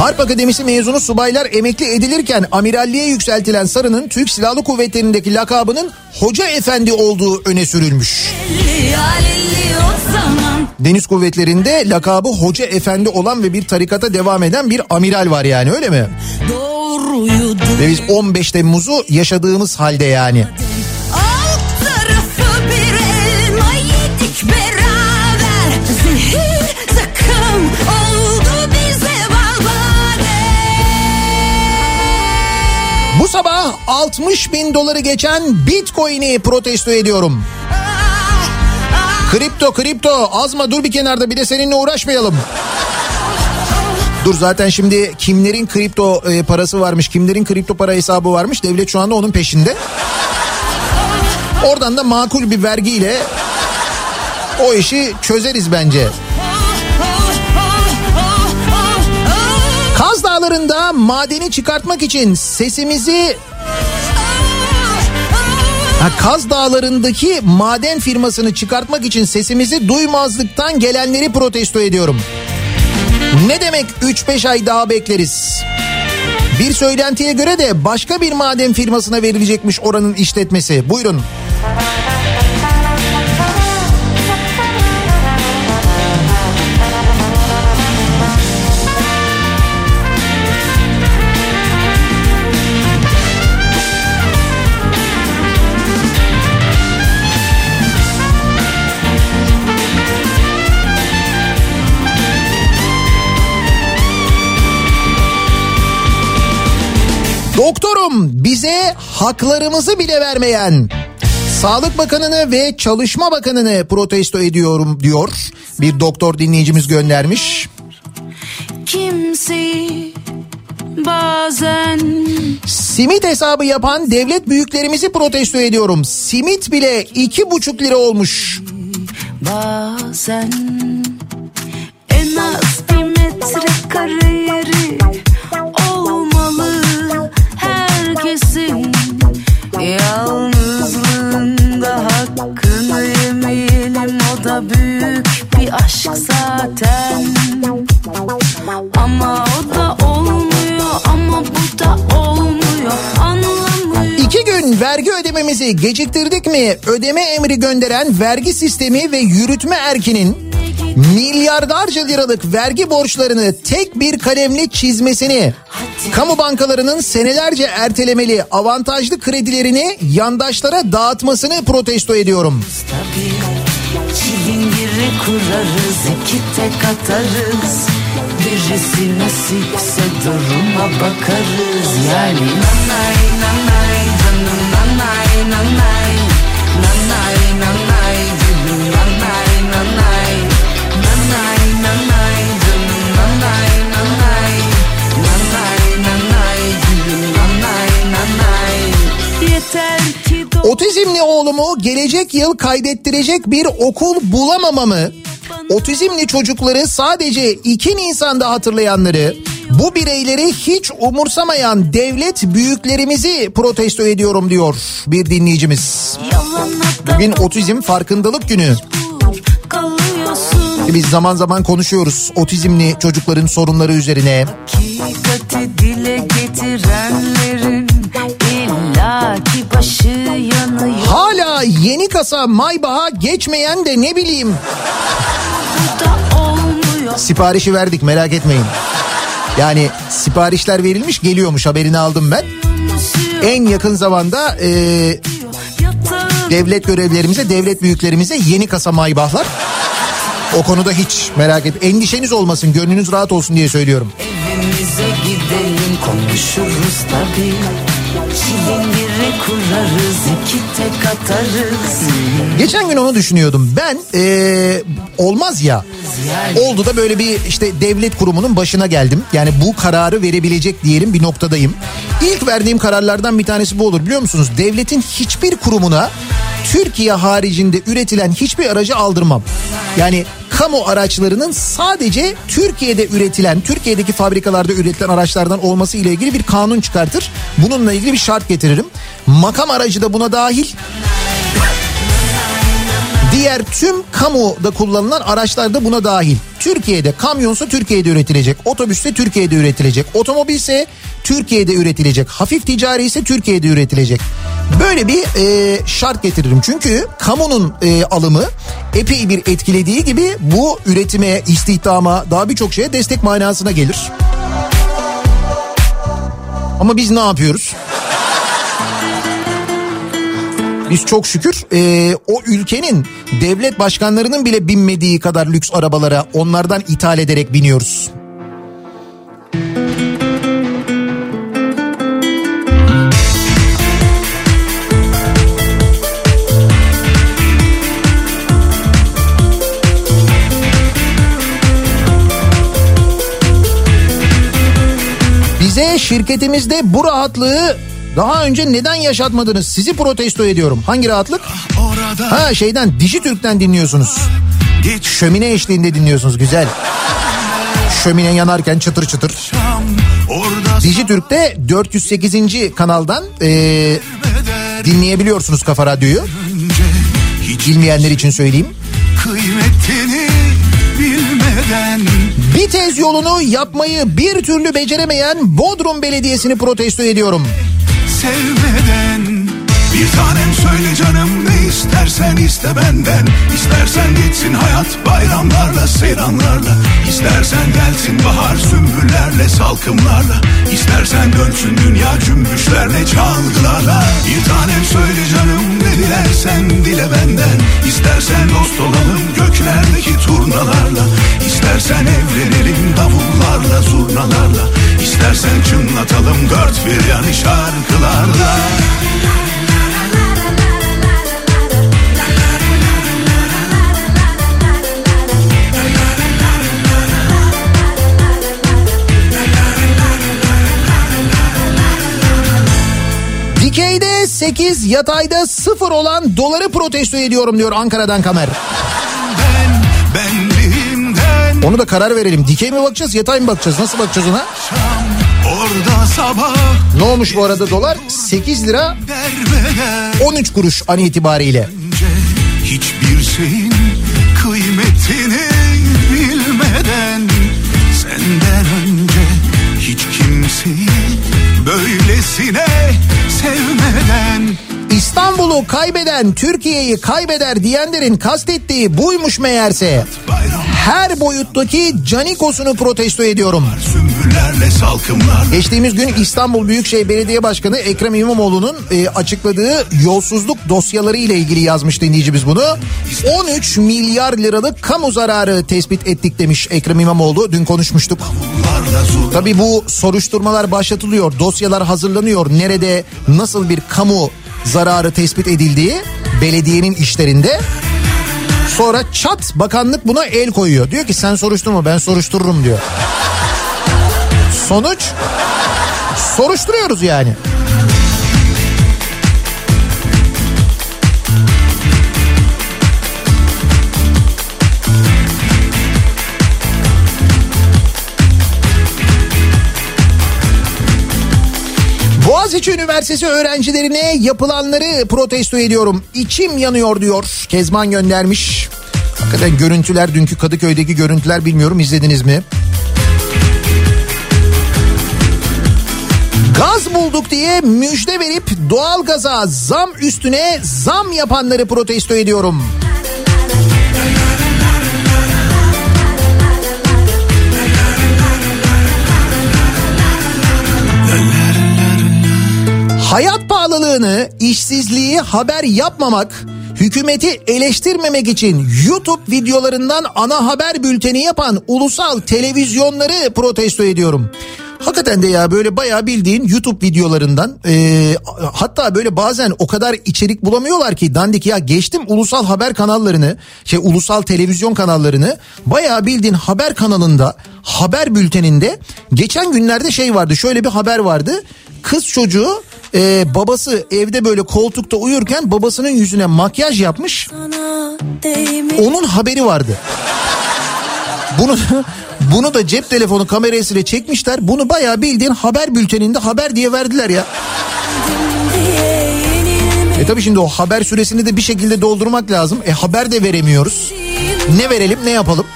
Harp Akademisi mezunu subaylar emekli edilirken amiralliğe yükseltilen Sarı'nın Türk Silahlı Kuvvetleri'ndeki lakabının Hoca Efendi olduğu öne sürülmüş. Deniz Kuvvetleri'nde lakabı Hoca Efendi olan ve bir tarikata devam eden bir amiral var yani öyle mi? Doğruydu Ve biz 15 Temmuz'u yaşadığımız halde yani. Alt sabah 60 bin doları geçen Bitcoin'i protesto ediyorum. Kripto kripto azma dur bir kenarda bir de seninle uğraşmayalım. Dur zaten şimdi kimlerin kripto e, parası varmış, kimlerin kripto para hesabı varmış devlet şu anda onun peşinde. Oradan da makul bir vergiyle o işi çözeriz bence. Kaz Dağları'nda madeni çıkartmak için sesimizi Ha, Kaz Dağları'ndaki maden firmasını çıkartmak için sesimizi duymazlıktan gelenleri protesto ediyorum. Ne demek 3-5 ay daha bekleriz? Bir söylentiye göre de başka bir maden firmasına verilecekmiş oranın işletmesi. Buyurun. Doktorum bize haklarımızı bile vermeyen Sağlık Bakanı'nı ve Çalışma Bakanı'nı protesto ediyorum diyor. Bir doktor dinleyicimiz göndermiş. Kimseyi bazen Simit hesabı yapan devlet büyüklerimizi protesto ediyorum. Simit bile iki buçuk lira olmuş. bazen en az bir metrekare yeri aşk zaten. Ama o da olmuyor ama bu da olmuyor. Anlamıyor İki gün vergi ödememizi geciktirdik mi? Ödeme emri gönderen vergi sistemi ve yürütme erkinin milyarlarca liralık vergi borçlarını tek bir kalemle çizmesini, kamu bankalarının senelerce ertelemeli avantajlı kredilerini yandaşlara dağıtmasını protesto ediyorum. Çilingiri kurarız iki tek atarız. Birisi nasipse duruma bakarız. Yani nanay nanay Otizmli oğlumu gelecek yıl kaydettirecek bir okul bulamamamı, otizmli çocukları sadece 2 Nisan'da hatırlayanları, bu bireyleri hiç umursamayan devlet büyüklerimizi protesto ediyorum diyor bir dinleyicimiz. Bugün otizm farkındalık günü. Biz zaman zaman konuşuyoruz otizmli çocukların sorunları üzerine. Hakikati dile getirenlerin Yeni kasa Maybach'a geçmeyen de ne bileyim siparişi verdik merak etmeyin. Yani siparişler verilmiş geliyormuş haberini aldım ben. En yakın zamanda e, devlet görevlerimize, devlet büyüklerimize yeni kasa Maybach'lar. O konuda hiç merak et. Endişeniz olmasın, gönlünüz rahat olsun diye söylüyorum. evimize gidelim konuşuruz tabii kurarız iki tek atarız Geçen gün onu düşünüyordum. Ben eee, olmaz ya. Oldu da böyle bir işte devlet kurumunun başına geldim. Yani bu kararı verebilecek diyelim bir noktadayım. İlk verdiğim kararlardan bir tanesi bu olur biliyor musunuz? Devletin hiçbir kurumuna Türkiye haricinde üretilen hiçbir aracı aldırmam. Yani kamu araçlarının sadece Türkiye'de üretilen, Türkiye'deki fabrikalarda üretilen araçlardan olması ile ilgili bir kanun çıkartır. Bununla ilgili bir şart getiririm. Makam aracı da buna dahil. Diğer tüm kamuda kullanılan araçlar da buna dahil. Türkiye'de kamyonsa Türkiye'de üretilecek, otobüsse Türkiye'de üretilecek, otomobilse Türkiye'de üretilecek, hafif ticari ise Türkiye'de üretilecek. Böyle bir e, şart getiririm. Çünkü kamunun e, alımı epey bir etkilediği gibi bu üretime, istihdama daha birçok şeye destek manasına gelir. Ama biz ne yapıyoruz? Biz çok şükür e, o ülkenin devlet başkanlarının bile binmediği kadar lüks arabalara onlardan ithal ederek biniyoruz. Bize şirketimizde bu rahatlığı daha önce neden yaşatmadınız? Sizi protesto ediyorum. Hangi rahatlık? Ha şeyden Dijitürk'ten dinliyorsunuz. Şömine eşliğinde dinliyorsunuz güzel. Şömine yanarken çıtır çıtır. Dijitürk'te 408. kanaldan eee, dinleyebiliyorsunuz Kafa Radyo'yu. Bilmeyenler için söyleyeyim. Kıymetini bilmeden Bir tez yolunu yapmayı bir türlü beceremeyen Bodrum Belediyesi'ni protesto ediyorum. Sevmeden Bir tanem söyle canım ne istersen iste benden. İstersen geçsin hayat bayramlarla seyranlarla. İstersen gelsin bahar sümbüllerle salkımlarla. İstersen dönsün dünya cümbüşlerle çalgılarla. Bir tanem söyle canım ne dilersen dile benden. İstersen dost olalım göklerdeki turnalarla. İstersen evlenelim davullarla zurnalarla. İstersen çınlatalım dört bir yanı şarkılarla Dikeyde 8 yatayda 0 olan doları protesto ediyorum diyor Ankara'dan Kamer. Ben benliğimden Onu da karar verelim. Dikey mi bakacağız yatay mı bakacağız? Nasıl bakacağız ona? orada sabah Ne olmuş bu arada dolar? 8 lira derbeder 13 kuruş an itibariyle. hiçbir şeyin kıymetini bilmeden senden önce hiç kimseyi böylesine sevmeden İstanbul'u kaybeden Türkiye'yi kaybeder diyenlerin kastettiği buymuş meğerse. bayram Her boyuttaki canikosunu protesto ediyorum. Geçtiğimiz gün İstanbul Büyükşehir Belediye Başkanı Ekrem İmamoğlu'nun e, açıkladığı yolsuzluk dosyaları ile ilgili yazmış dinleyicimiz bunu. 13 milyar liralık kamu zararı tespit ettik demiş Ekrem İmamoğlu. Dün konuşmuştuk. Tabii bu soruşturmalar başlatılıyor, dosyalar hazırlanıyor. Nerede nasıl bir kamu zararı tespit edildiği belediyenin işlerinde. Sonra çat bakanlık buna el koyuyor. Diyor ki sen soruşturma ben soruştururum diyor. Sonuç soruşturuyoruz yani. Boğaziçi Üniversitesi öğrencilerine yapılanları protesto ediyorum. İçim yanıyor diyor. Kezban göndermiş. Hakikaten görüntüler dünkü Kadıköy'deki görüntüler bilmiyorum izlediniz mi? Gaz bulduk diye müjde verip doğalgaza zam üstüne zam yapanları protesto ediyorum. Hayat pahalılığını, işsizliği haber yapmamak, hükümeti eleştirmemek için YouTube videolarından ana haber bülteni yapan ulusal televizyonları protesto ediyorum. Hakikaten de ya böyle bayağı bildiğin YouTube videolarından e, hatta böyle bazen o kadar içerik bulamıyorlar ki dandik ya geçtim ulusal haber kanallarını şey ulusal televizyon kanallarını bayağı bildiğin haber kanalında haber bülteninde geçen günlerde şey vardı şöyle bir haber vardı kız çocuğu e, babası evde böyle koltukta uyurken babasının yüzüne makyaj yapmış onun haberi vardı. Bunu bunu da cep telefonu kamerasıyla çekmişler. Bunu bayağı bildiğin haber bülteninde haber diye verdiler ya. E tabii şimdi o haber süresini de bir şekilde doldurmak lazım. E haber de veremiyoruz. Ne verelim ne yapalım?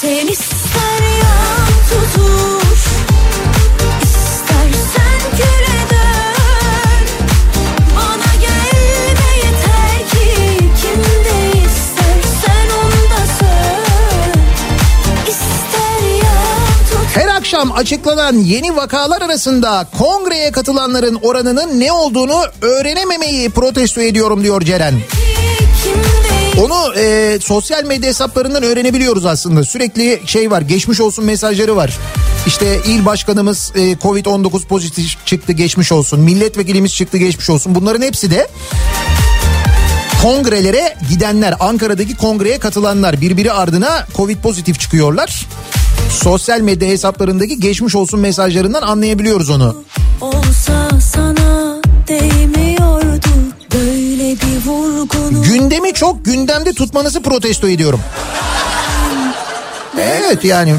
Sen ister yan akşam açıklanan yeni vakalar arasında kongreye katılanların oranının ne olduğunu öğrenememeyi protesto ediyorum diyor Ceren. Onu e, sosyal medya hesaplarından öğrenebiliyoruz aslında. Sürekli şey var geçmiş olsun mesajları var. İşte il başkanımız e, Covid-19 pozitif çıktı geçmiş olsun. Milletvekilimiz çıktı geçmiş olsun. Bunların hepsi de kongrelere gidenler Ankara'daki kongreye katılanlar birbiri ardına Covid pozitif çıkıyorlar. Sosyal medya hesaplarındaki geçmiş olsun mesajlarından anlayabiliyoruz onu. olsa sana değmiyordu Böyle bir vurgunu Gündemi çok gündemde tutmanızı protesto ediyorum. Evet yani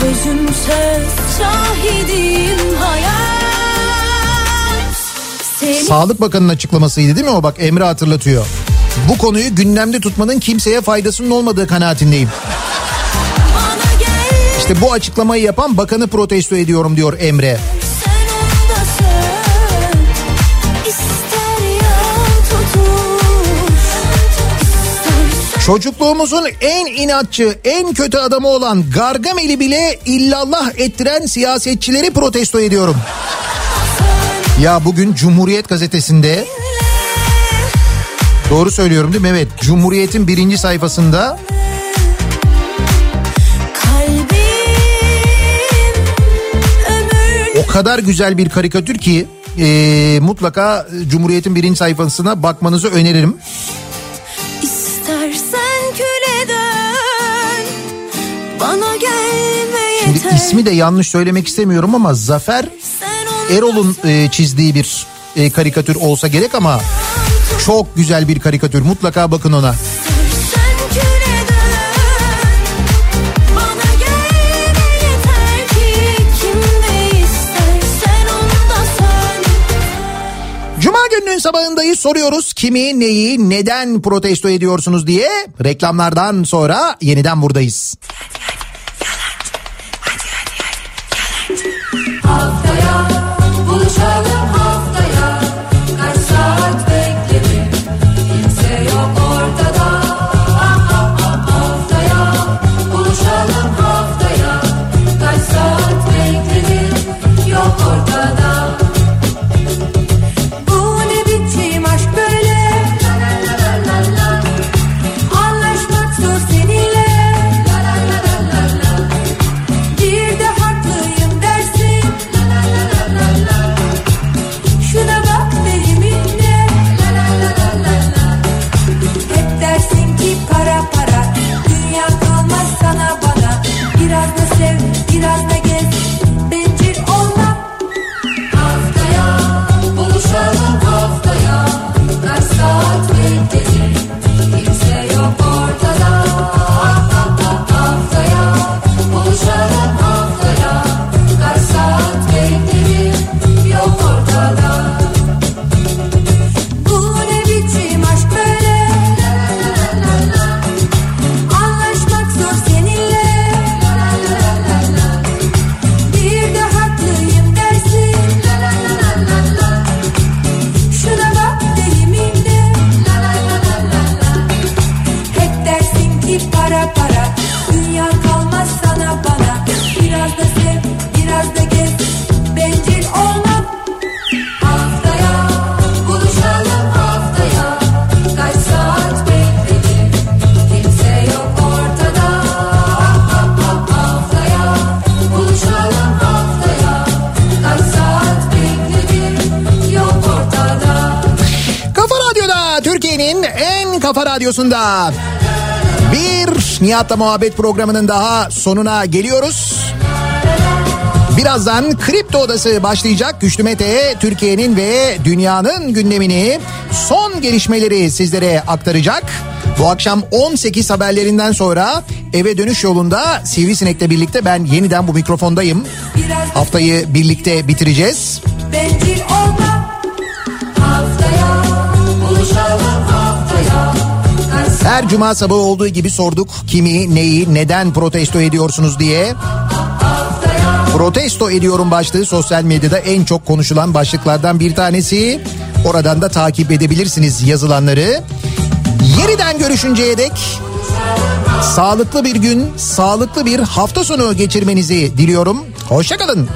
Sözüm söz şahidim hayat Sağlık Bakanı'nın açıklamasıydı değil mi o bak Emre hatırlatıyor. Bu konuyu gündemde tutmanın kimseye faydasının olmadığı kanaatindeyim. İşte bu açıklamayı yapan bakanı protesto ediyorum diyor Emre. Çocukluğumuzun en inatçı, en kötü adamı olan Gargamel'i bile illallah ettiren siyasetçileri protesto ediyorum. Ya bugün Cumhuriyet gazetesinde doğru söylüyorum değil mi? Evet Cumhuriyet'in birinci sayfasında kalbim o kadar güzel bir karikatür ki e, mutlaka Cumhuriyet'in birinci sayfasına bakmanızı öneririm. Şimdi ismi de yanlış söylemek istemiyorum ama Zafer Erol'un e, çizdiği bir e, karikatür olsa gerek ama çok güzel bir karikatür. Mutlaka bakın ona. Gününün sabahındayız soruyoruz kimi neyi neden protesto ediyorsunuz diye reklamlardan sonra yeniden buradayız. Nihat'la Muhabbet programının daha sonuna geliyoruz. Birazdan Kripto Odası başlayacak. Güçlü Mete Türkiye'nin ve dünyanın gündemini son gelişmeleri sizlere aktaracak. Bu akşam 18 haberlerinden sonra eve dönüş yolunda Sivrisinek'le birlikte ben yeniden bu mikrofondayım. Haftayı birlikte bitireceğiz. Her cuma sabahı olduğu gibi sorduk kimi, neyi, neden protesto ediyorsunuz diye. Protesto ediyorum başlığı sosyal medyada en çok konuşulan başlıklardan bir tanesi. Oradan da takip edebilirsiniz yazılanları. Yeniden görüşünceye dek sağlıklı bir gün, sağlıklı bir hafta sonu geçirmenizi diliyorum. Hoşçakalın.